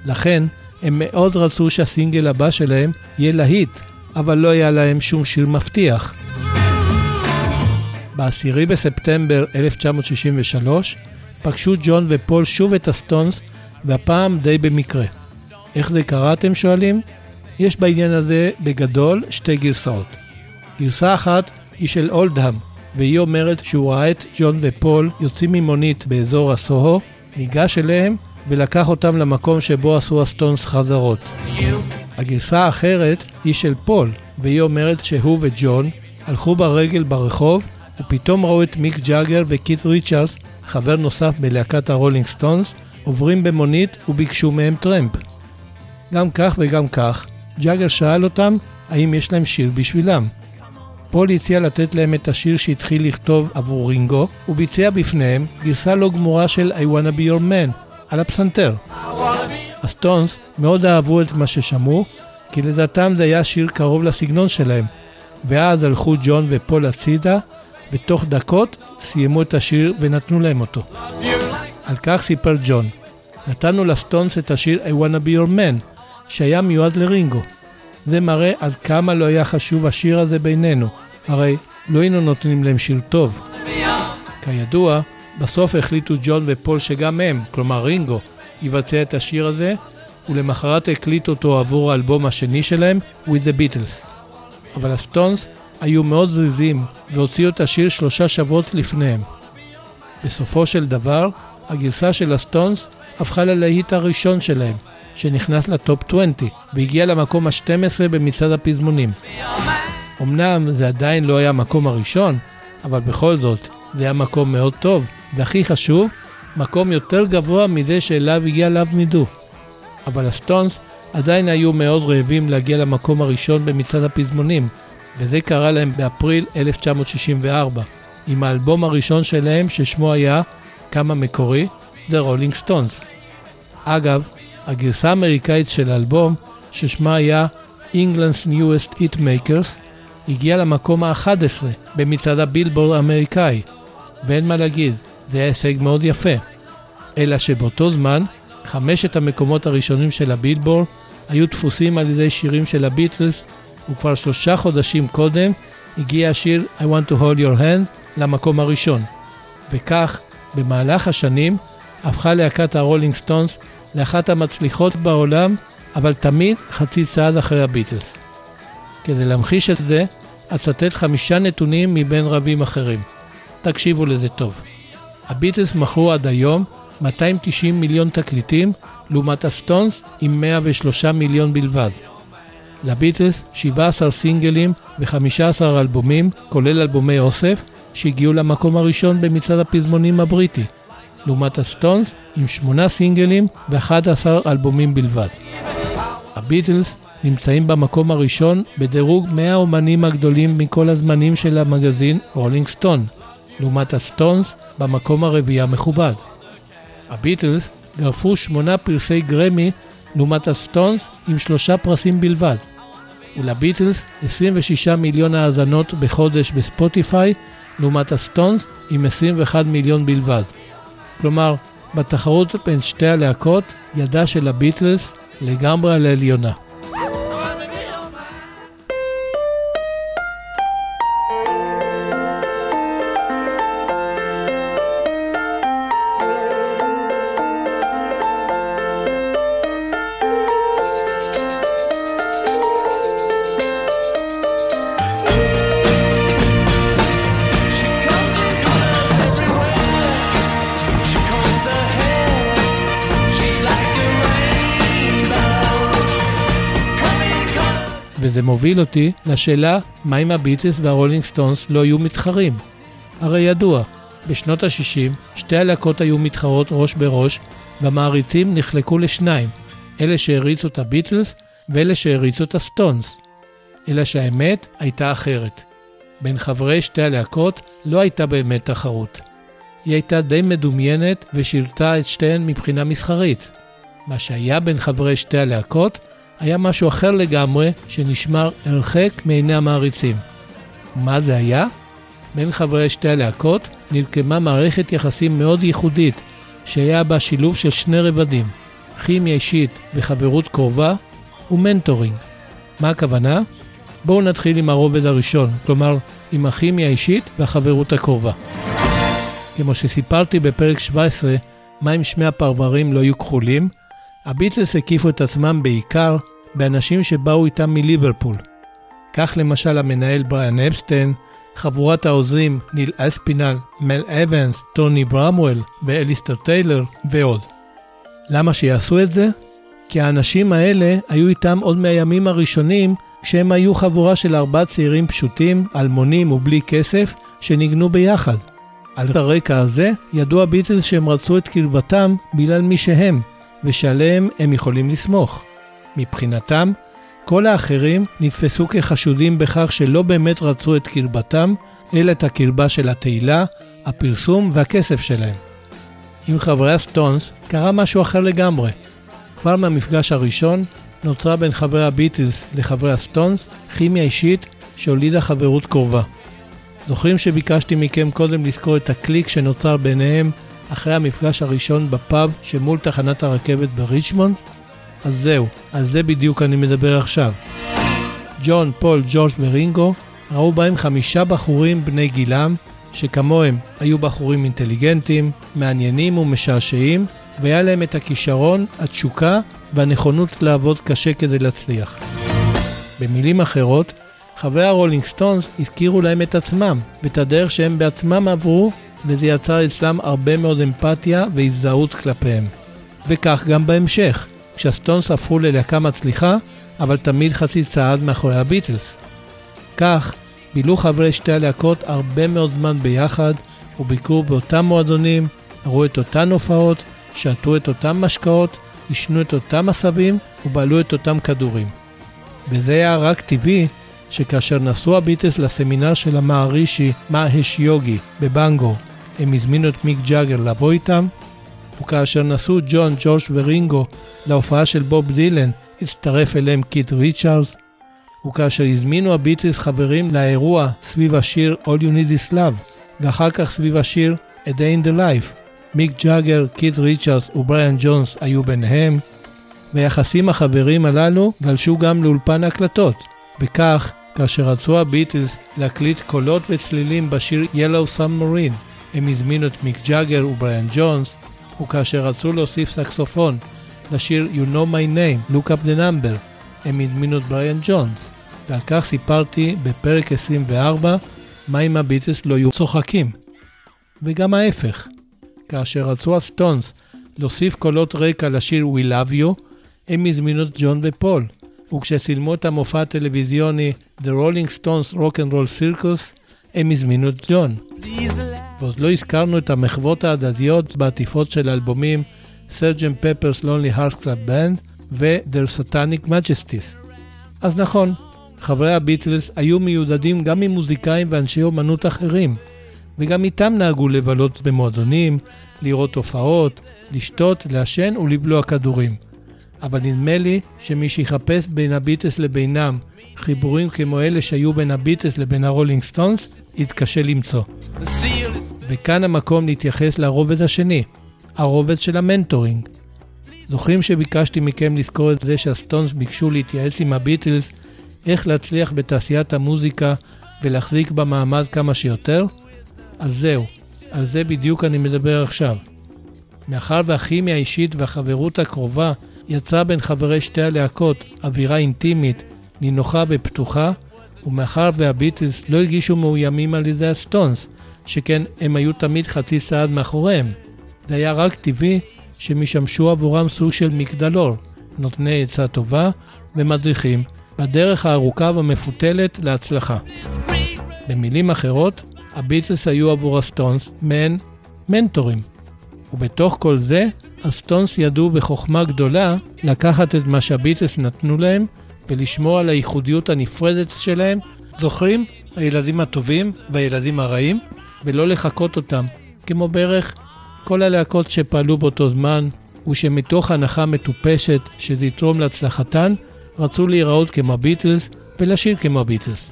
לכן, הם מאוד רצו שהסינגל הבא שלהם יהיה להיט, אבל לא היה להם שום שיר מבטיח. ב-10 בספטמבר 1963 פגשו ג'ון ופול שוב את הסטונס, והפעם די במקרה. איך זה קרה אתם שואלים? יש בעניין הזה בגדול שתי גרסאות. גרסה אחת היא של אולדהאם, והיא אומרת שהוא ראה את ג'ון ופול יוצאים ממונית באזור הסוהו, ניגש אליהם ולקח אותם למקום שבו עשו הסטונס חזרות. הגרסה האחרת היא של פול, והיא אומרת שהוא וג'ון הלכו ברגל ברחוב ופתאום ראו את מיק ג'אגר וקית' ריצ'רס, חבר נוסף בלהקת הרולינג סטונס, עוברים במונית וביקשו מהם טרמפ. גם כך וגם כך, ג'אגר שאל אותם האם יש להם שיר בשבילם. פול הציע לתת להם את השיר שהתחיל לכתוב עבור רינגו, וביצע בפניהם גרסה לא גמורה של I wanna be your man, על הפסנתר. הסטונס מאוד אהבו את מה ששמעו, כי לדעתם זה היה שיר קרוב לסגנון שלהם, ואז הלכו ג'ון ופול הצידה, ותוך דקות סיימו את השיר ונתנו להם אותו. על כך סיפר ג'ון, נתנו לסטונס את השיר I wanna be your man, שהיה מיועד לרינגו. זה מראה עד כמה לא היה חשוב השיר הזה בינינו, הרי לא היינו נותנים להם שיר טוב. כידוע, בסוף החליטו ג'ון ופול שגם הם, כלומר רינגו, יבצע את השיר הזה, ולמחרת הקליטו אותו עבור האלבום השני שלהם, With the Beatles. אבל הסטונס היו מאוד זריזים והוציאו את השיר שלושה שבועות לפניהם. בסופו של דבר, הגרסה של הסטונס הפכה ללהיט הראשון שלהם, שנכנס לטופ 20 והגיע למקום ה-12 במצעד הפזמונים. אמנם זה עדיין לא היה המקום הראשון, אבל בכל זאת, זה היה מקום מאוד טוב, והכי חשוב, מקום יותר גבוה מזה שאליו הגיע Love Me Do. אבל הסטונס עדיין היו מאוד רעבים להגיע למקום הראשון במצעד הפזמונים, וזה קרה להם באפריל 1964, עם האלבום הראשון שלהם ששמו היה, כמה מקורי, The Rolling Stones. אגב, הגרסה האמריקאית של האלבום, ששמה היה England's Newest Hit Makers, הגיעה למקום ה-11 במצעד הבילבורד האמריקאי, ואין מה להגיד, זה היה הישג מאוד יפה. אלא שבאותו זמן, חמשת המקומות הראשונים של הבילבורד היו תפוסים על ידי שירים של הביטלס, וכבר שלושה חודשים קודם הגיע השיר I want to hold your hand למקום הראשון. וכך, במהלך השנים, הפכה להקת הרולינג סטונס לאחת המצליחות בעולם, אבל תמיד חצי צעד אחרי הביטלס. כדי להמחיש את זה, אצטט חמישה נתונים מבין רבים אחרים. תקשיבו לזה טוב. הביטלס מכרו עד היום 290 מיליון תקליטים, לעומת הסטונס עם 103 מיליון בלבד. לביטלס 17 סינגלים ו-15 אלבומים, כולל אלבומי אוסף, שהגיעו למקום הראשון במצעד הפזמונים הבריטי, לעומת הסטונס עם 8 סינגלים ו-11 אלבומים בלבד. הביטלס נמצאים במקום הראשון בדירוג 100 האומנים הגדולים מכל הזמנים של המגזין רולינג סטון, לעומת הסטונס במקום הרביעי המכובד. הביטלס גרפו שמונה פרסי גרמי לעומת הסטונס עם שלושה פרסים בלבד. ולביטלס 26 מיליון האזנות בחודש בספוטיפיי לעומת הסטונס עם 21 מיליון בלבד. כלומר, בתחרות בין שתי הלהקות, ידה של הביטלס לגמרי על העליונה. וזה מוביל אותי לשאלה מה אם הביטלס והרולינג סטונס לא היו מתחרים. הרי ידוע, בשנות ה-60 שתי הלהקות היו מתחרות ראש בראש והמעריצים נחלקו לשניים, אלה שהעריצו את הביטלס ואלה שהעריצו את הסטונס. אלא שהאמת הייתה אחרת. בין חברי שתי הלהקות לא הייתה באמת תחרות. היא הייתה די מדומיינת ושירתה את שתיהן מבחינה מסחרית. מה שהיה בין חברי שתי הלהקות היה משהו אחר לגמרי שנשמר הרחק מעיני המעריצים. מה זה היה? בין חברי שתי הלהקות נרקמה מערכת יחסים מאוד ייחודית, שהיה בה שילוב של שני רבדים, כימיה אישית וחברות קרובה ומנטורינג. מה הכוונה? בואו נתחיל עם הרובד הראשון, כלומר עם הכימיה האישית והחברות הקרובה. כמו שסיפרתי בפרק 17, מה אם שמי הפרברים לא יהיו כחולים? הביטלס הקיפו את עצמם בעיקר באנשים שבאו איתם מליברפול. כך למשל המנהל בריאן אפסטיין, חבורת העוזרים ניל אספינל, מל אבנס, טוני ברמואל ואליסטר טיילר ועוד. למה שיעשו את זה? כי האנשים האלה היו איתם עוד מהימים הראשונים כשהם היו חבורה של ארבעה צעירים פשוטים, אלמונים ובלי כסף, שניגנו ביחד. על הרקע הזה ידעו הביטלס שהם רצו את קרבתם בגלל מי שהם, ושעליהם הם יכולים לסמוך. מבחינתם, כל האחרים נתפסו כחשודים בכך שלא באמת רצו את קרבתם, אלא את הקרבה של התהילה, הפרסום והכסף שלהם. עם חברי הסטונס קרה משהו אחר לגמרי. כבר מהמפגש הראשון נוצרה בין חברי הביטלס לחברי הסטונס כימיה אישית שהולידה חברות קרובה. זוכרים שביקשתי מכם קודם לזכור את הקליק שנוצר ביניהם אחרי המפגש הראשון בפאב שמול תחנת הרכבת בריצ'מונד? אז זהו, על זה בדיוק אני מדבר עכשיו. ג'ון, פול, ג'ורג' ורינגו ראו בהם חמישה בחורים בני גילם, שכמוהם היו בחורים אינטליגנטים, מעניינים ומשעשעים, והיה להם את הכישרון, התשוקה והנכונות לעבוד קשה כדי להצליח. במילים אחרות, חברי הרולינג סטונס הזכירו להם את עצמם ואת הדרך שהם בעצמם עברו, וזה יצר אצלם הרבה מאוד אמפתיה והזדהות כלפיהם. וכך גם בהמשך, כשהסטונס הפכו ללהקה מצליחה, אבל תמיד חצי צעד מאחורי הביטלס. כך, בילו חברי שתי הלהקות הרבה מאוד זמן ביחד, וביקרו באותם מועדונים, ראו את אותן הופעות, שתו את אותם משקאות, עישנו את אותם עשבים ובלעו את אותם כדורים. וזה היה רק טבעי שכאשר נסעו הביטלס לסמינר של המהרישי מהש יוגי בבנגור, הם הזמינו את מיק ג'אגר לבוא איתם, וכאשר נסעו ג'ון, ג'ורג' ורינגו להופעה של בוב דילן, הצטרף אליהם קיט ריצ'רדס, וכאשר הזמינו הביטלס חברים לאירוע סביב השיר All You Need Is Love, ואחר כך סביב השיר A Day in the Life, מיק ג'אגר, קיט ריצ'רדס ובריאן ג'ונס היו ביניהם, והיחסים החבריים הללו גלשו גם לאולפן ההקלטות. וכך, כאשר רצו הביטלס להקליט קולות וצלילים בשיר Yellow Submarine, הם הזמינו את מיק ג'אגר ובריאן ג'ונס, וכאשר רצו להוסיף סקסופון לשיר You know my name, look up the number, הם הזמינו את בריאן ג'ונס. ועל כך סיפרתי בפרק 24, מה אם הביטלס לא היו צוחקים. וגם ההפך. כאשר רצו הסטונס להוסיף קולות רקע לשיר We Love You, הם הזמינו את ג'ון ופול. וכשצילמו את המופע הטלוויזיוני The Rolling Stones Rock and Roll Circus, הם הזמינו את ג'ון. ועוד לא הזכרנו את המחוות ההדדיות בעטיפות של האלבומים Sgt. Pepper's Lonely Hearts Club Band ו The Satanic Majesties. אז נכון, חברי הביטלס היו מיודדים גם עם מוזיקאים ואנשי אומנות אחרים, וגם איתם נהגו לבלות במועדונים, לראות הופעות, לשתות, לעשן ולבלוע כדורים. אבל נדמה לי שמי שיחפש בין הביטלס לבינם חיבורים כמו אלה שהיו בין הביטלס לבין הרולינג סטונס, יתקשה למצוא. וכאן המקום להתייחס לרובד השני, הרובד של המנטורינג. זוכרים שביקשתי מכם לזכור את זה שהסטונס ביקשו להתייעץ עם הביטלס איך להצליח בתעשיית המוזיקה ולהחזיק במעמד כמה שיותר? אז זהו, על זה בדיוק אני מדבר עכשיו. מאחר והכימיה האישית והחברות הקרובה יצרה בין חברי שתי הלהקות אווירה אינטימית, נינוחה ופתוחה, ומאחר והביטלס לא הרגישו מאוימים על ידי הסטונס, שכן הם היו תמיד חצי צעד מאחוריהם. זה היה רק טבעי שהם ישמשו עבורם סוג של מגדלור, נותני עצה טובה ומדריכים בדרך הארוכה והמפותלת להצלחה. במילים אחרות, הביטלס היו עבור הסטונס מעין מנטורים. ובתוך כל זה, הסטונס ידעו בחוכמה גדולה לקחת את מה שהביטלס נתנו להם ולשמור על הייחודיות הנפרדת שלהם. זוכרים? הילדים הטובים והילדים הרעים, ולא לחקות אותם, כמו בערך כל הלהקות שפעלו באותו זמן, ושמתוך הנחה מטופשת שזה יתרום להצלחתן, רצו להיראות כמו הביטלס ולשיר כמו הביטלס.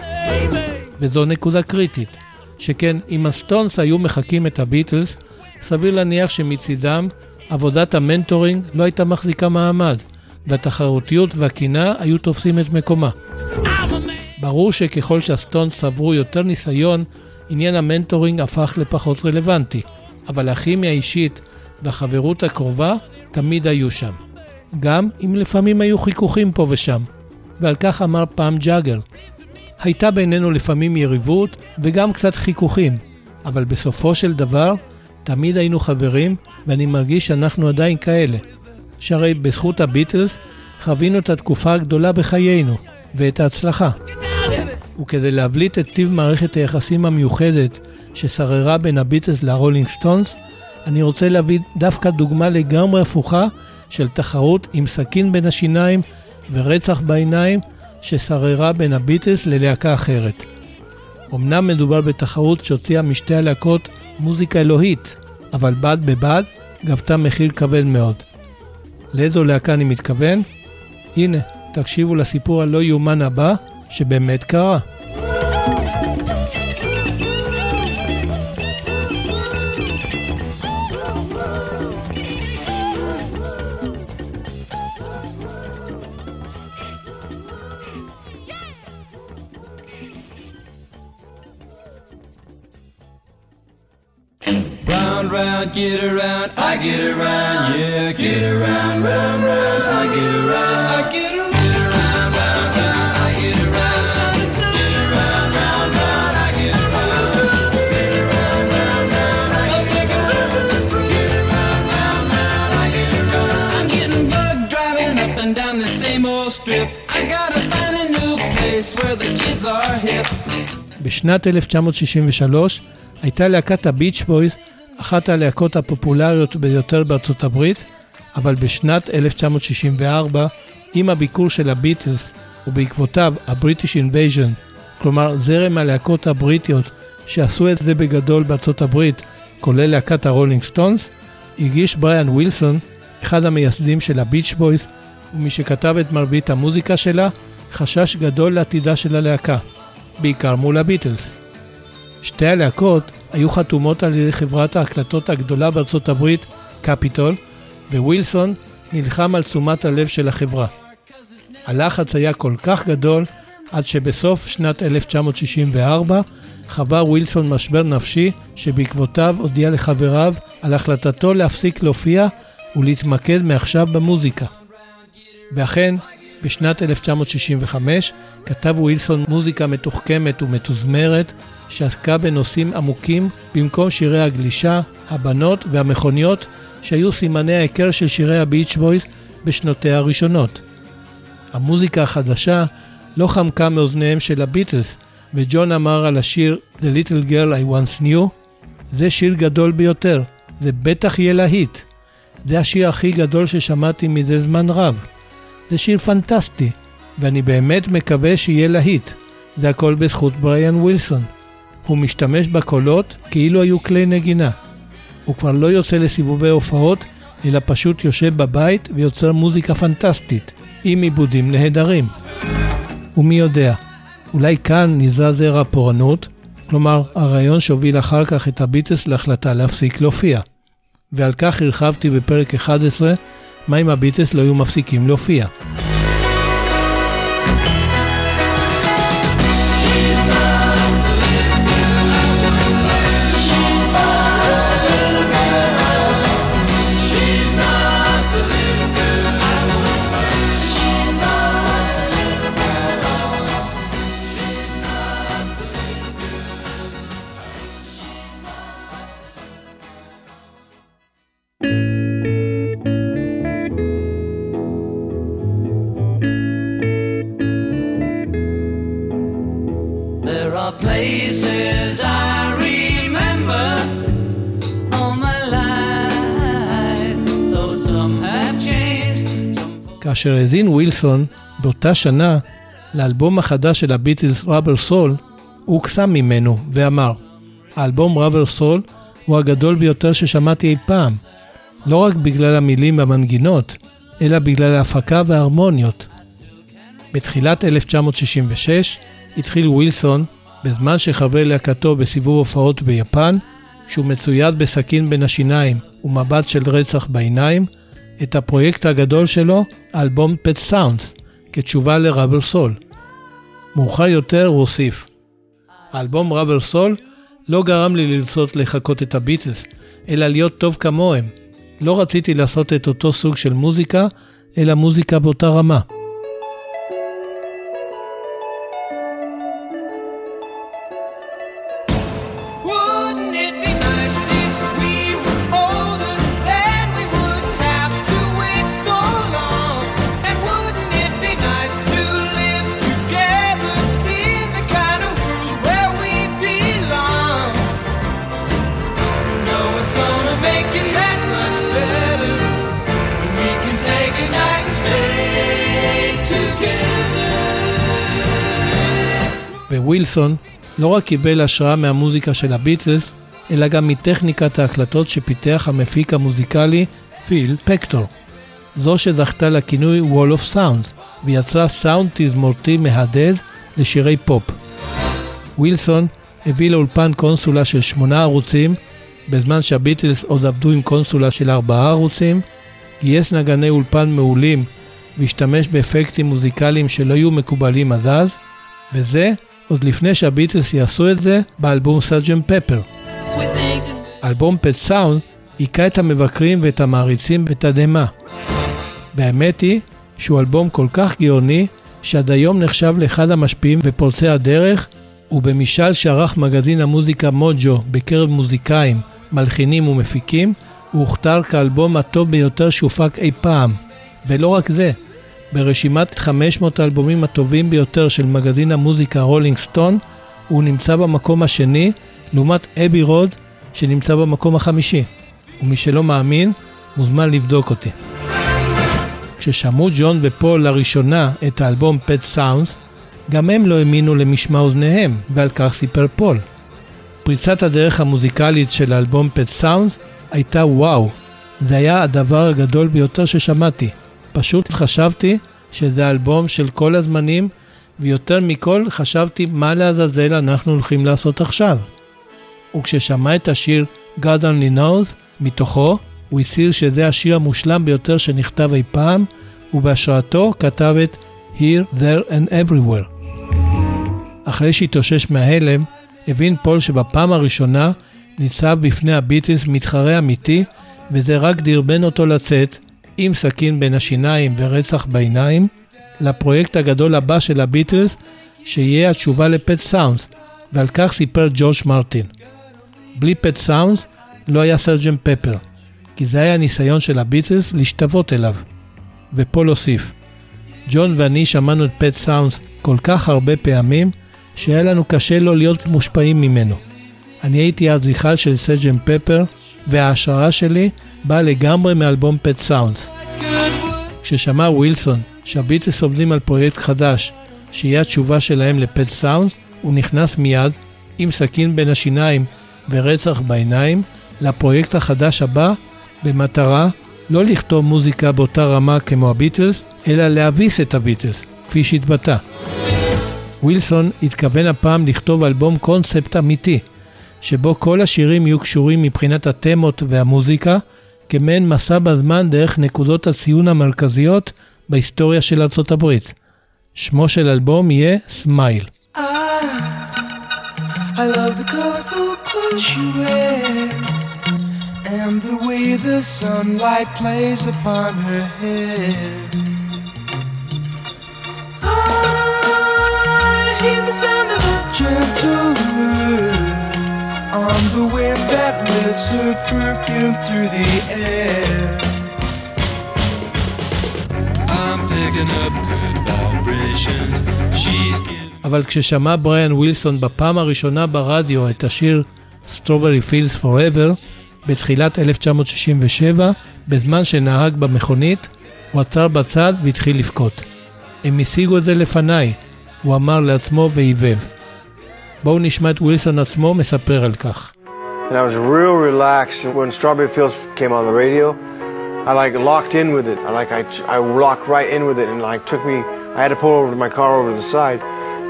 וזו נקודה קריטית, שכן אם הסטונס היו מחקים את הביטלס, סביר להניח שמצידם עבודת המנטורינג לא הייתה מחזיקה מעמד, והתחרותיות והקנאה היו תופסים את מקומה. ברור שככל שהסטונס צברו יותר ניסיון, עניין המנטורינג הפך לפחות רלוונטי, אבל הכימיה האישית והחברות הקרובה תמיד היו שם. גם אם לפעמים היו חיכוכים פה ושם. ועל כך אמר פעם ג'אגר, הייתה בינינו לפעמים יריבות וגם קצת חיכוכים, אבל בסופו של דבר תמיד היינו חברים, ואני מרגיש שאנחנו עדיין כאלה. שהרי בזכות הביטלס חווינו את התקופה הגדולה בחיינו, ואת ההצלחה. וכדי להבליט את טיב מערכת היחסים המיוחדת ששררה בין הביטלס לרולינג סטונס, אני רוצה להביא דווקא דוגמה לגמרי הפוכה של תחרות עם סכין בין השיניים ורצח בעיניים ששררה בין הביטלס ללהקה אחרת. אמנם מדובר בתחרות שהוציאה משתי הלהקות מוזיקה אלוהית, אבל בד בבד גבתה מחיר כבד מאוד. לאיזו להקה אני מתכוון? הנה, תקשיבו לסיפור הלא יאומן הבא, שבאמת קרה. Round, round, get around, I get around, yeah, get around, round, round, I get around, I get around. Around, around. Around, around. Around, around. Around, around. בשנת 1963 הייתה להקת הביץ' בויז אחת הלהקות הפופולריות ביותר בארצות הברית, אבל בשנת 1964, עם הביקור של הביטלס ובעקבותיו ה British Invasion, כלומר זרם הלהקות הבריטיות שעשו את זה בגדול בארצות הברית, כולל להקת הרולינג סטונס, הרגיש בריאן ווילסון, אחד המייסדים של הביץ' בויז, ומי שכתב את מרבית המוזיקה שלה, חשש גדול לעתידה של הלהקה, בעיקר מול הביטלס. שתי הלהקות היו חתומות על ידי חברת ההקלטות הגדולה בארצות הברית, קפיטול, ווילסון נלחם על תשומת הלב של החברה. הלחץ היה כל כך גדול, עד שבסוף שנת 1964 חווה ווילסון משבר נפשי, שבעקבותיו הודיע לחבריו על החלטתו להפסיק להופיע ולהתמקד מעכשיו במוזיקה. ואכן, בשנת 1965 כתב ווילסון מוזיקה מתוחכמת ומתוזמרת שעסקה בנושאים עמוקים במקום שירי הגלישה, הבנות והמכוניות שהיו סימני ההיכר של שירי הביץ' בויז בשנותיה הראשונות. המוזיקה החדשה לא חמקה מאוזניהם של הביטלס, וג'ון אמר על השיר The Little Girl I Once Knew, זה שיר גדול ביותר, זה בטח יהיה להיט. זה השיר הכי גדול ששמעתי מזה זמן רב. זה שיר פנטסטי, ואני באמת מקווה שיהיה להיט. זה הכל בזכות בריאן ווילסון. הוא משתמש בקולות כאילו היו כלי נגינה. הוא כבר לא יוצא לסיבובי הופעות, אלא פשוט יושב בבית ויוצר מוזיקה פנטסטית, עם עיבודים נהדרים. ומי יודע, אולי כאן נזרע זרע הפורענות, כלומר, הרעיון שהוביל אחר כך את הביטלס להחלטה להפסיק להופיע. ועל כך הרחבתי בפרק 11, מה אם הביטלס לא היו מפסיקים להופיע. כאשר האזין ווילסון באותה שנה לאלבום החדש של הביטלס ראבר סול, הוא הוקסם ממנו ואמר, האלבום ראבר סול הוא הגדול ביותר ששמעתי אי פעם, לא רק בגלל המילים והמנגינות, אלא בגלל ההפקה וההרמוניות. בתחילת 1966 התחיל ווילסון, בזמן שחברי להקתו בסיבוב הופעות ביפן, שהוא מצויד בסכין בין השיניים ומבט של רצח בעיניים, את הפרויקט הגדול שלו, האלבום פט סאונדס, כתשובה לראבר סול. מאוחר יותר הוא הוסיף, האלבום ראבר סול לא גרם לי לרצות לחקות את הביטלס, אלא להיות טוב כמוהם. לא רציתי לעשות את אותו סוג של מוזיקה, אלא מוזיקה באותה רמה. ווילסון לא רק קיבל השראה מהמוזיקה של הביטלס, אלא גם מטכניקת ההקלטות שפיתח המפיק המוזיקלי פיל ספקטור. זו שזכתה לכינוי Wall of Sounds, ויצרה סאונד תזמורתי מהדהד לשירי פופ. ווילסון הביא לאולפן קונסולה של שמונה ערוצים, בזמן שהביטלס עוד עבדו עם קונסולה של ארבעה ערוצים, גייס נגני אולפן מעולים והשתמש באפקטים מוזיקליים שלא היו מקובלים עד אז, וזה עוד לפני שהביטלס יעשו את זה באלבום Sgt. Pepper. אלבום Pet Sounds היכה את המבקרים ואת המעריצים בתדהמה. והאמת היא שהוא אלבום כל כך גאוני, שעד היום נחשב לאחד המשפיעים ופורצי הדרך, ובמשאל שערך מגזין המוזיקה מוג'ו בקרב מוזיקאים, מלחינים ומפיקים, הוא הוכתר כאלבום הטוב ביותר שהופק אי פעם. ולא רק זה, ברשימת 500 האלבומים הטובים ביותר של מגזין המוזיקה רולינג סטון, הוא נמצא במקום השני, לעומת Abbey Road, שנמצא במקום החמישי. ומי שלא מאמין, מוזמן לבדוק אותי. כששמעו ג'ון ופול לראשונה את האלבום Pet Sounds, גם הם לא האמינו למשמע אוזניהם, ועל כך סיפר פול. פריצת הדרך המוזיקלית של האלבום פט סאונדס הייתה וואו, זה היה הדבר הגדול ביותר ששמעתי. פשוט חשבתי שזה אלבום של כל הזמנים, ויותר מכל חשבתי מה לעזאזל אנחנו הולכים לעשות עכשיו. וכששמע את השיר God Only Knows מתוכו, הוא הצהיר שזה השיר המושלם ביותר שנכתב אי פעם, ובהשראתו כתב את Here, There and Everywhere. אחרי שהתאושש מההלם, הבין פול שבפעם הראשונה ניצב בפני הביטלס מתחרה אמיתי, וזה רק דרבן אותו לצאת, עם סכין בין השיניים ורצח בעיניים, לפרויקט הגדול הבא של הביטלס, שיהיה התשובה ל Pet Sounds, ועל כך סיפר ג'ורג' מרטין. בלי Pet Sounds לא היה Sergeant Pepper, כי זה היה הניסיון של הביטלס להשתוות אליו. ופול הוסיף, ג'ון ואני שמענו את Pet Sounds כל כך הרבה פעמים, שהיה לנו קשה לא להיות מושפעים ממנו. אני הייתי האדריכל של Sergeant Pepper, וההשראה שלי באה לגמרי מאלבום Pet Sounds. כששמע ווילסון שהביטלס עובדים על פרויקט חדש, שיהיה התשובה שלהם ל Pet Sounds, הוא נכנס מיד, עם סכין בין השיניים ורצח בעיניים, לפרויקט החדש הבא, במטרה לא לכתוב מוזיקה באותה רמה כמו הביטלס, אלא להביס את הביטלס, כפי שהתבטא. ווילסון התכוון הפעם לכתוב אלבום קונספט אמיתי, שבו כל השירים יהיו קשורים מבחינת התמות והמוזיקה, כמעין מסע בזמן דרך נקודות הציון המרכזיות בהיסטוריה של ארצות הברית. שמו של אלבום יהיה Smile. And the way the sunlight plays upon her hair. I hear the sound of a gentle word on the wind that lifts her perfume through the air. I'm picking up good vibrations. She's giving. אבל כששמע בריאן ווילסון בפעם הראשונה ברדיו את השיר Strawberry Fields Forever, בתחילת 1967, בזמן שנהג במכונית, הוא עצר בצד והתחיל לבכות. הם השיגו את זה לפניי, הוא אמר לעצמו והיבב. בואו נשמע את ווילסון עצמו מספר על כך. and I was real relaxed. And when Strawberry Fields came on the radio, I like locked in with it. I like I, I locked right in with it, and like took me. I had to pull over my car over to the side,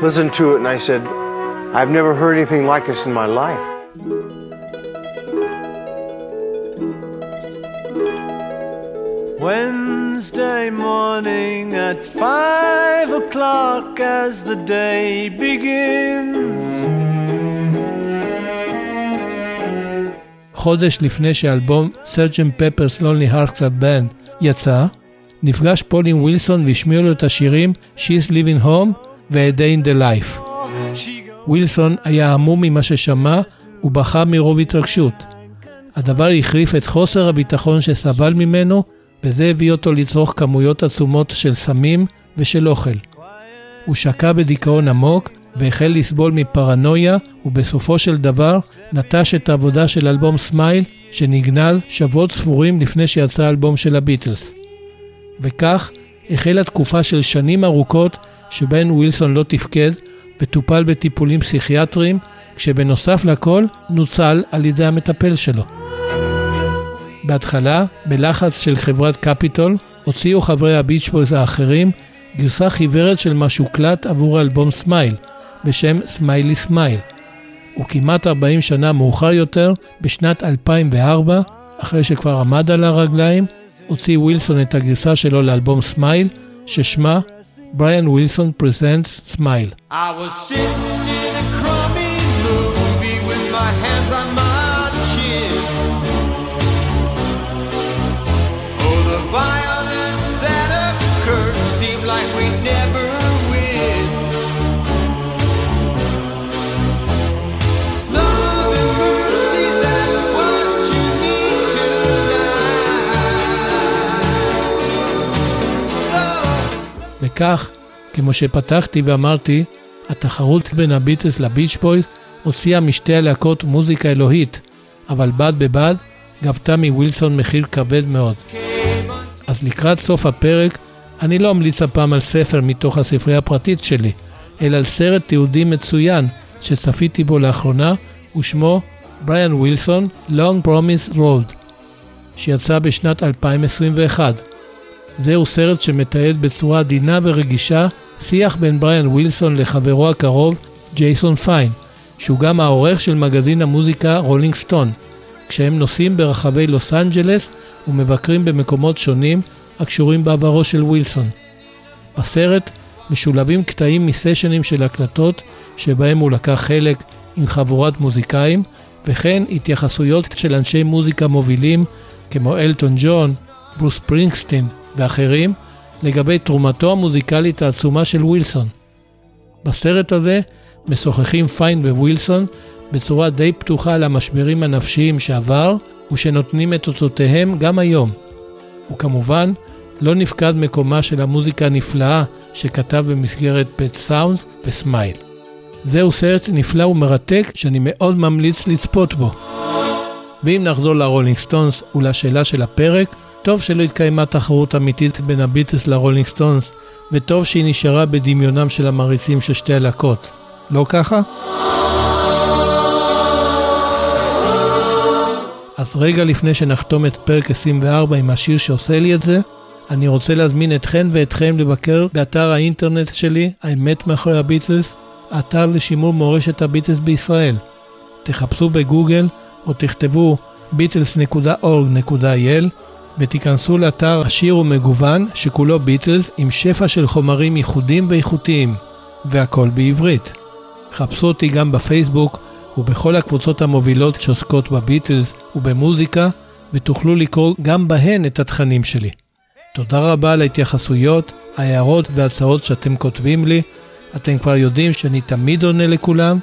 listened to it, and I said, "I've never heard anything like this in my life." Wednesday morning at five o'clock as the day begins. חודש לפני שאלבום סרג'ן פפרס לונלי קלאב בנד יצא, נפגש פול עם ווילסון והשמיעו לו את השירים She's Leaving Home ו-A Day in the Life. ווילסון היה המום ממה ששמע ובכה מרוב התרגשות. הדבר החריף את חוסר הביטחון שסבל ממנו, וזה הביא אותו לצרוך כמויות עצומות של סמים ושל אוכל. הוא שקע בדיכאון עמוק והחל לסבול מפרנויה, ובסופו של דבר נטש את העבודה של אלבום Smile, שנגנז שבועות ספורים לפני שיצא האלבום של הביטלס. וכך החלה תקופה של שנים ארוכות שבהן ווילסון לא תפקד, וטופל בטיפולים פסיכיאטריים, כשבנוסף לכל נוצל על ידי המטפל שלו. בהתחלה, בלחץ של חברת קפיטול, הוציאו חברי הביץ' בויז האחרים גרסה חיוורת של מה שהוקלט עבור האלבום Smile, בשם Smiley Smile. וכמעט 40 שנה מאוחר יותר, בשנת 2004, אחרי שכבר עמד על הרגליים, הוציא ווילסון את הגרסה שלו לאלבום Smile, ששמה Brian Wilson Presents Smile. Violence that occurs seemed like we never וכך, כמו שפתחתי ואמרתי, התחרות בין הביטלס לביץ' בויז הוציאה משתי הלהקות מוזיקה אלוהית, אבל בד בבד גבתה מווילסון מחיר כבד מאוד. אז לקראת סוף הפרק, אני לא אמליץ הפעם על ספר מתוך הספרייה הפרטית שלי, אלא על סרט תיעודי מצוין שצפיתי בו לאחרונה, ושמו בריאן ווילסון, Long Promise Road, שיצא בשנת 2021. זהו סרט שמתעד בצורה עדינה ורגישה שיח בין בריאן ווילסון לחברו הקרוב, ג'ייסון פיין, שהוא גם העורך של מגזין המוזיקה רולינג סטון, כשהם נוסעים ברחבי לוס אנג'לס ומבקרים במקומות שונים הקשורים בעברו של ווילסון. בסרט משולבים קטעים מסשנים של הקלטות שבהם הוא לקח חלק עם חבורת מוזיקאים, וכן התייחסויות של אנשי מוזיקה מובילים כמו אלטון ג'ון, ברוס פרינגסטין ואחרים לגבי תרומתו המוזיקלית העצומה של ווילסון. בסרט הזה משוחחים פיין ווילסון בצורה די פתוחה על המשברים הנפשיים שעבר ושנותנים את תוצאותיהם גם היום. וכמובן, לא נפקד מקומה של המוזיקה הנפלאה שכתב במסגרת פט סאונדס וסמייל. זהו סרט נפלא ומרתק שאני מאוד ממליץ לצפות בו. ואם נחזור לרולינג סטונס ולשאלה של הפרק, טוב שלא התקיימה תחרות אמיתית בין הביטלס לרולינג סטונס, וטוב שהיא נשארה בדמיונם של המעריצים של שתי הלהקות. לא ככה? אז רגע לפני שנחתום את פרק 24 עם השיר שעושה לי את זה, אני רוצה להזמין אתכן ואתכם לבקר באתר האינטרנט שלי, האמת מאחורי הביטלס, האתר לשימור מורשת הביטלס בישראל. תחפשו בגוגל או תכתבו beatles.org.il ותיכנסו לאתר עשיר ומגוון שכולו ביטלס עם שפע של חומרים ייחודיים ואיכותיים, והכל בעברית. חפשו אותי גם בפייסבוק ובכל הקבוצות המובילות שעוסקות בביטלס ובמוזיקה, ותוכלו לקרוא גם בהן את התכנים שלי. תודה רבה על ההתייחסויות, ההערות וההצעות שאתם כותבים לי. אתם כבר יודעים שאני תמיד עונה לכולם,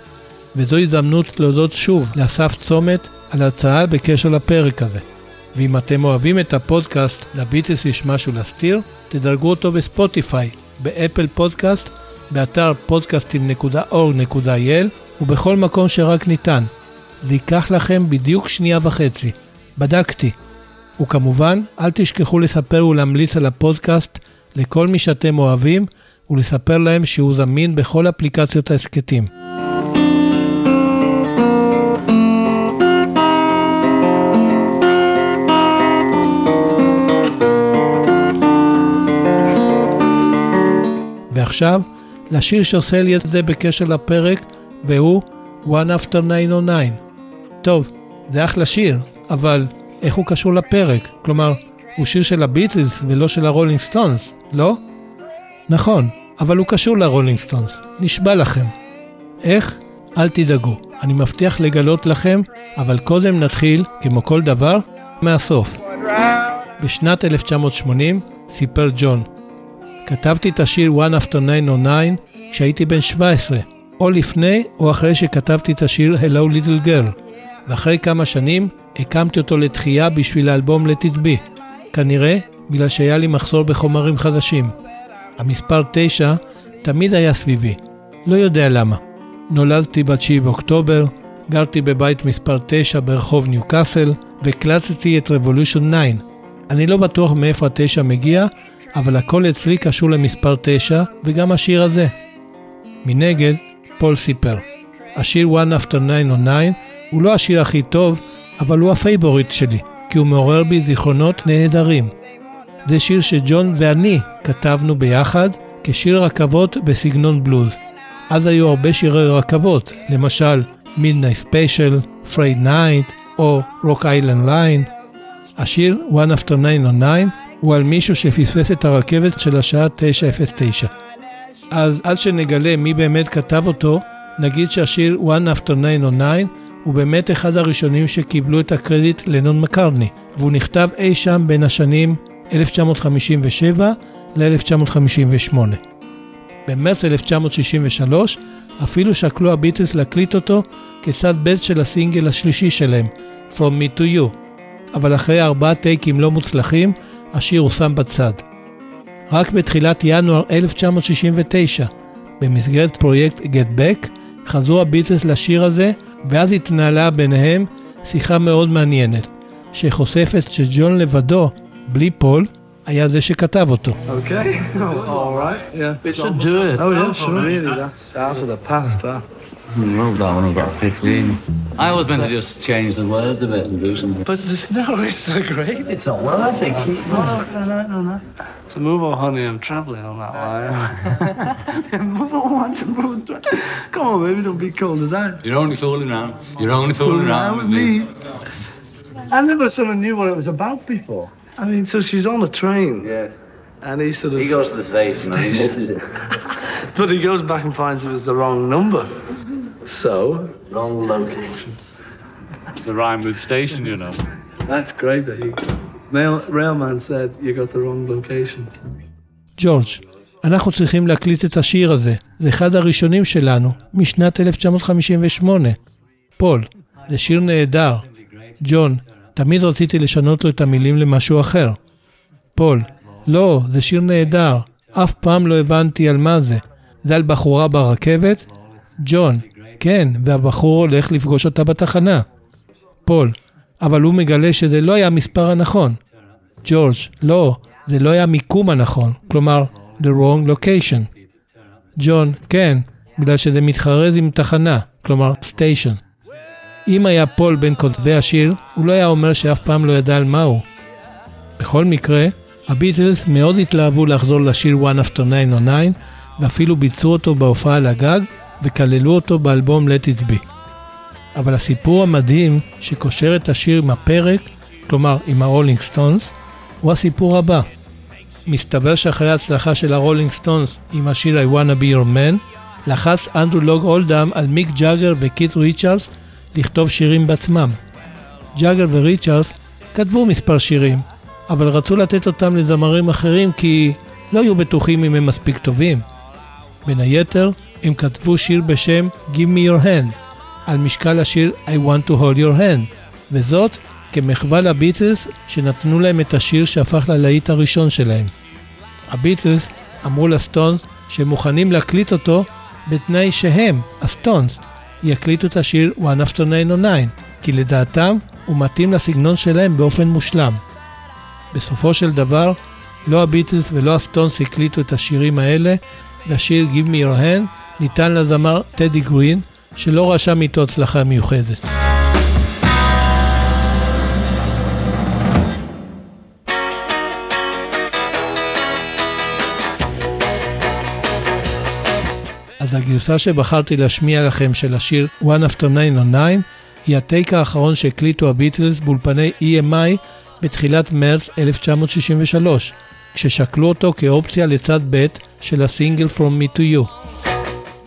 וזו הזדמנות להודות שוב לאסף צומת על ההצעה בקשר לפרק הזה. ואם אתם אוהבים את הפודקאסט לביטלס יש משהו להסתיר, תדרגו אותו בספוטיפיי, באפל פודקאסט, באתר podcastim.org.il ובכל מקום שרק ניתן. זה ייקח לכם בדיוק שנייה וחצי. בדקתי. וכמובן, אל תשכחו לספר ולהמליץ על הפודקאסט לכל מי שאתם אוהבים, ולספר להם שהוא זמין בכל אפליקציות ההסכתים. ועכשיו, לשיר שעושה לי את זה בקשר לפרק, והוא One After 909. טוב, זה אחלה שיר, אבל איך הוא קשור לפרק? כלומר, הוא שיר של הביטלס ולא של הרולינג סטונס, לא? נכון, אבל הוא קשור לרולינג סטונס, נשבע לכם. איך? אל תדאגו, אני מבטיח לגלות לכם, אבל קודם נתחיל, כמו כל דבר, מהסוף. בשנת 1980 סיפר ג'ון, כתבתי את השיר One After 909 כשהייתי בן 17, או לפני או אחרי שכתבתי את השיר Hello Little Girl, ואחרי כמה שנים הקמתי אותו לתחייה בשביל האלבום Let It Be, כנראה בגלל שהיה לי מחסור בחומרים חדשים. המספר 9 תמיד היה סביבי, לא יודע למה. נולדתי ב-9 באוקטובר, גרתי בבית מספר 9 ברחוב ניוקאסל, והקלטתי את Revolution 9. אני לא בטוח מאיפה התשע מגיע, אבל הכל אצלי קשור למספר 9, וגם השיר הזה. מנגד, פול סיפר. השיר One After 909 הוא לא השיר הכי טוב, אבל הוא ה favorite שלי, כי הוא מעורר בי זיכרונות נהדרים. זה שיר שג'ון ואני כתבנו ביחד כשיר רכבות בסגנון בלוז. אז היו הרבה שירי רכבות, למשל Midnight Special, Friday Night או Rock Island Line. השיר One After 909 הוא על מישהו שפספס את הרכבת של השעה 9:09. אז עד שנגלה מי באמת כתב אותו, נגיד שהשיר One After 909 הוא באמת אחד הראשונים שקיבלו את הקרדיט לנון מקרני, והוא נכתב אי שם בין השנים 1957 ל-1958. במרץ 1963 אפילו שקלו הביטלס להקליט אותו כצד ב' של הסינגל השלישי שלהם, From Me to You, אבל אחרי ארבעה טייקים לא מוצלחים, השיר הושם בצד. רק בתחילת ינואר 1969, במסגרת פרויקט Get Back, חזרו הביטלס לשיר הזה, ואז התנהלה ביניהם שיחה מאוד מעניינת, שחושפת שג'ון לבדו, בלי פול, היה זה שכתב אותו. Okay, all right, yeah. We should do it. Oh, yeah, sure. Really, that's out of the past, that. wrote that when I was about 15. I always meant to just change the words a bit and do something. But this, no, it's so great. It's not well, I think. No, no, no, no, no. So move on, honey, I'm travelling on that line. move on, to move on. Come on, baby, don't be cold as ice. You're only fooling around. You're only fooling around with me. I never sort of knew what it was about before. I mean, so she's on a train, Yes. and he sort of. He goes to the station and he misses it. But he goes back and finds it was the wrong number. So, Wrong location. It's a rhyme with station, you know. that's great that he. Mail, Railman said you got the wrong location. ג'ורג', אנחנו צריכים להקליט את השיר הזה. זה אחד הראשונים שלנו, משנת 1958. פול, זה שיר נהדר. ג'ון, תמיד רציתי לשנות לו את המילים למשהו אחר. פול, לא, זה שיר נהדר. אף פעם לא הבנתי על מה זה. זה על בחורה ברכבת? ג'ון, כן, והבחור הולך לפגוש אותה בתחנה. פול, אבל הוא מגלה שזה לא היה המספר הנכון. ג'ורג', לא, זה לא היה המיקום הנכון, כלומר, the wrong location. ג'ון, כן, בגלל שזה מתחרז עם תחנה, כלומר, station. אם היה פול בין כותבי השיר, הוא לא היה אומר שאף פעם לא ידע על מהו. בכל מקרה, הביטלס מאוד התלהבו לחזור לשיר One After 909, ואפילו ביצעו אותו בהופעה על הגג, וכללו אותו באלבום Let It Be. אבל הסיפור המדהים שקושר את השיר עם הפרק, כלומר עם הרולינג סטונס, הוא הסיפור הבא. מסתבר שאחרי ההצלחה של הרולינג סטונס עם השיר I wanna be your man, לחץ אנדרו לוג אולדהאם על מיק ג'אגר וקית' ריצ'רדס לכתוב שירים בעצמם. ג'אגר וריצ'רדס כתבו מספר שירים, אבל רצו לתת אותם לזמרים אחרים כי לא היו בטוחים אם הם מספיק טובים. בין היתר, הם כתבו שיר בשם Give me your hand, על משקל השיר I want to hold your hand, וזאת כמחווה לביטלס שנתנו להם את השיר שהפך ללהיט הראשון שלהם. הביטלס אמרו לסטונס שהם מוכנים להקליט אותו בתנאי שהם, הסטונס, יקליטו את השיר One After 909, כי לדעתם הוא מתאים לסגנון שלהם באופן מושלם. בסופו של דבר, לא הביטלס ולא הסטונס הקליטו את השירים האלה, והשיר Give Me Your Hand ניתן לזמר טדי גרין, שלא רשם איתו הצלחה מיוחדת. הגרסה שבחרתי להשמיע לכם של השיר One After 909 היא הטייק האחרון שהקליטו הביטלס באולפני EMI בתחילת מרץ 1963, כששקלו אותו כאופציה לצד ב' של הסינגל From Me to You.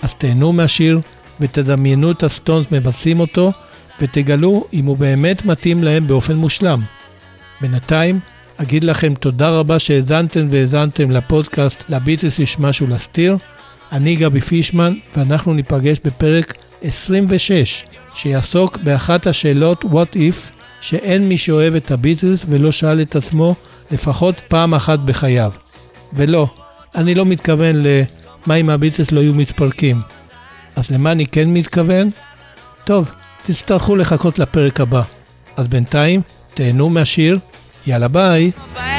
אז תהנו מהשיר ותדמיינו את הסטונס מבצעים אותו ותגלו אם הוא באמת מתאים להם באופן מושלם. בינתיים, אגיד לכם תודה רבה שהאזנתם והאזנתן לפודקאסט לביטלס יש משהו להסתיר. אני גבי פישמן ואנחנו ניפגש בפרק 26 שיעסוק באחת השאלות What If שאין מי שאוהב את הביטלס ולא שאל את עצמו לפחות פעם אחת בחייו. ולא, אני לא מתכוון למה אם הביטלס לא היו מתפרקים. אז למה אני כן מתכוון? טוב, תצטרכו לחכות לפרק הבא. אז בינתיים, תהנו מהשיר, יאללה ביי. Run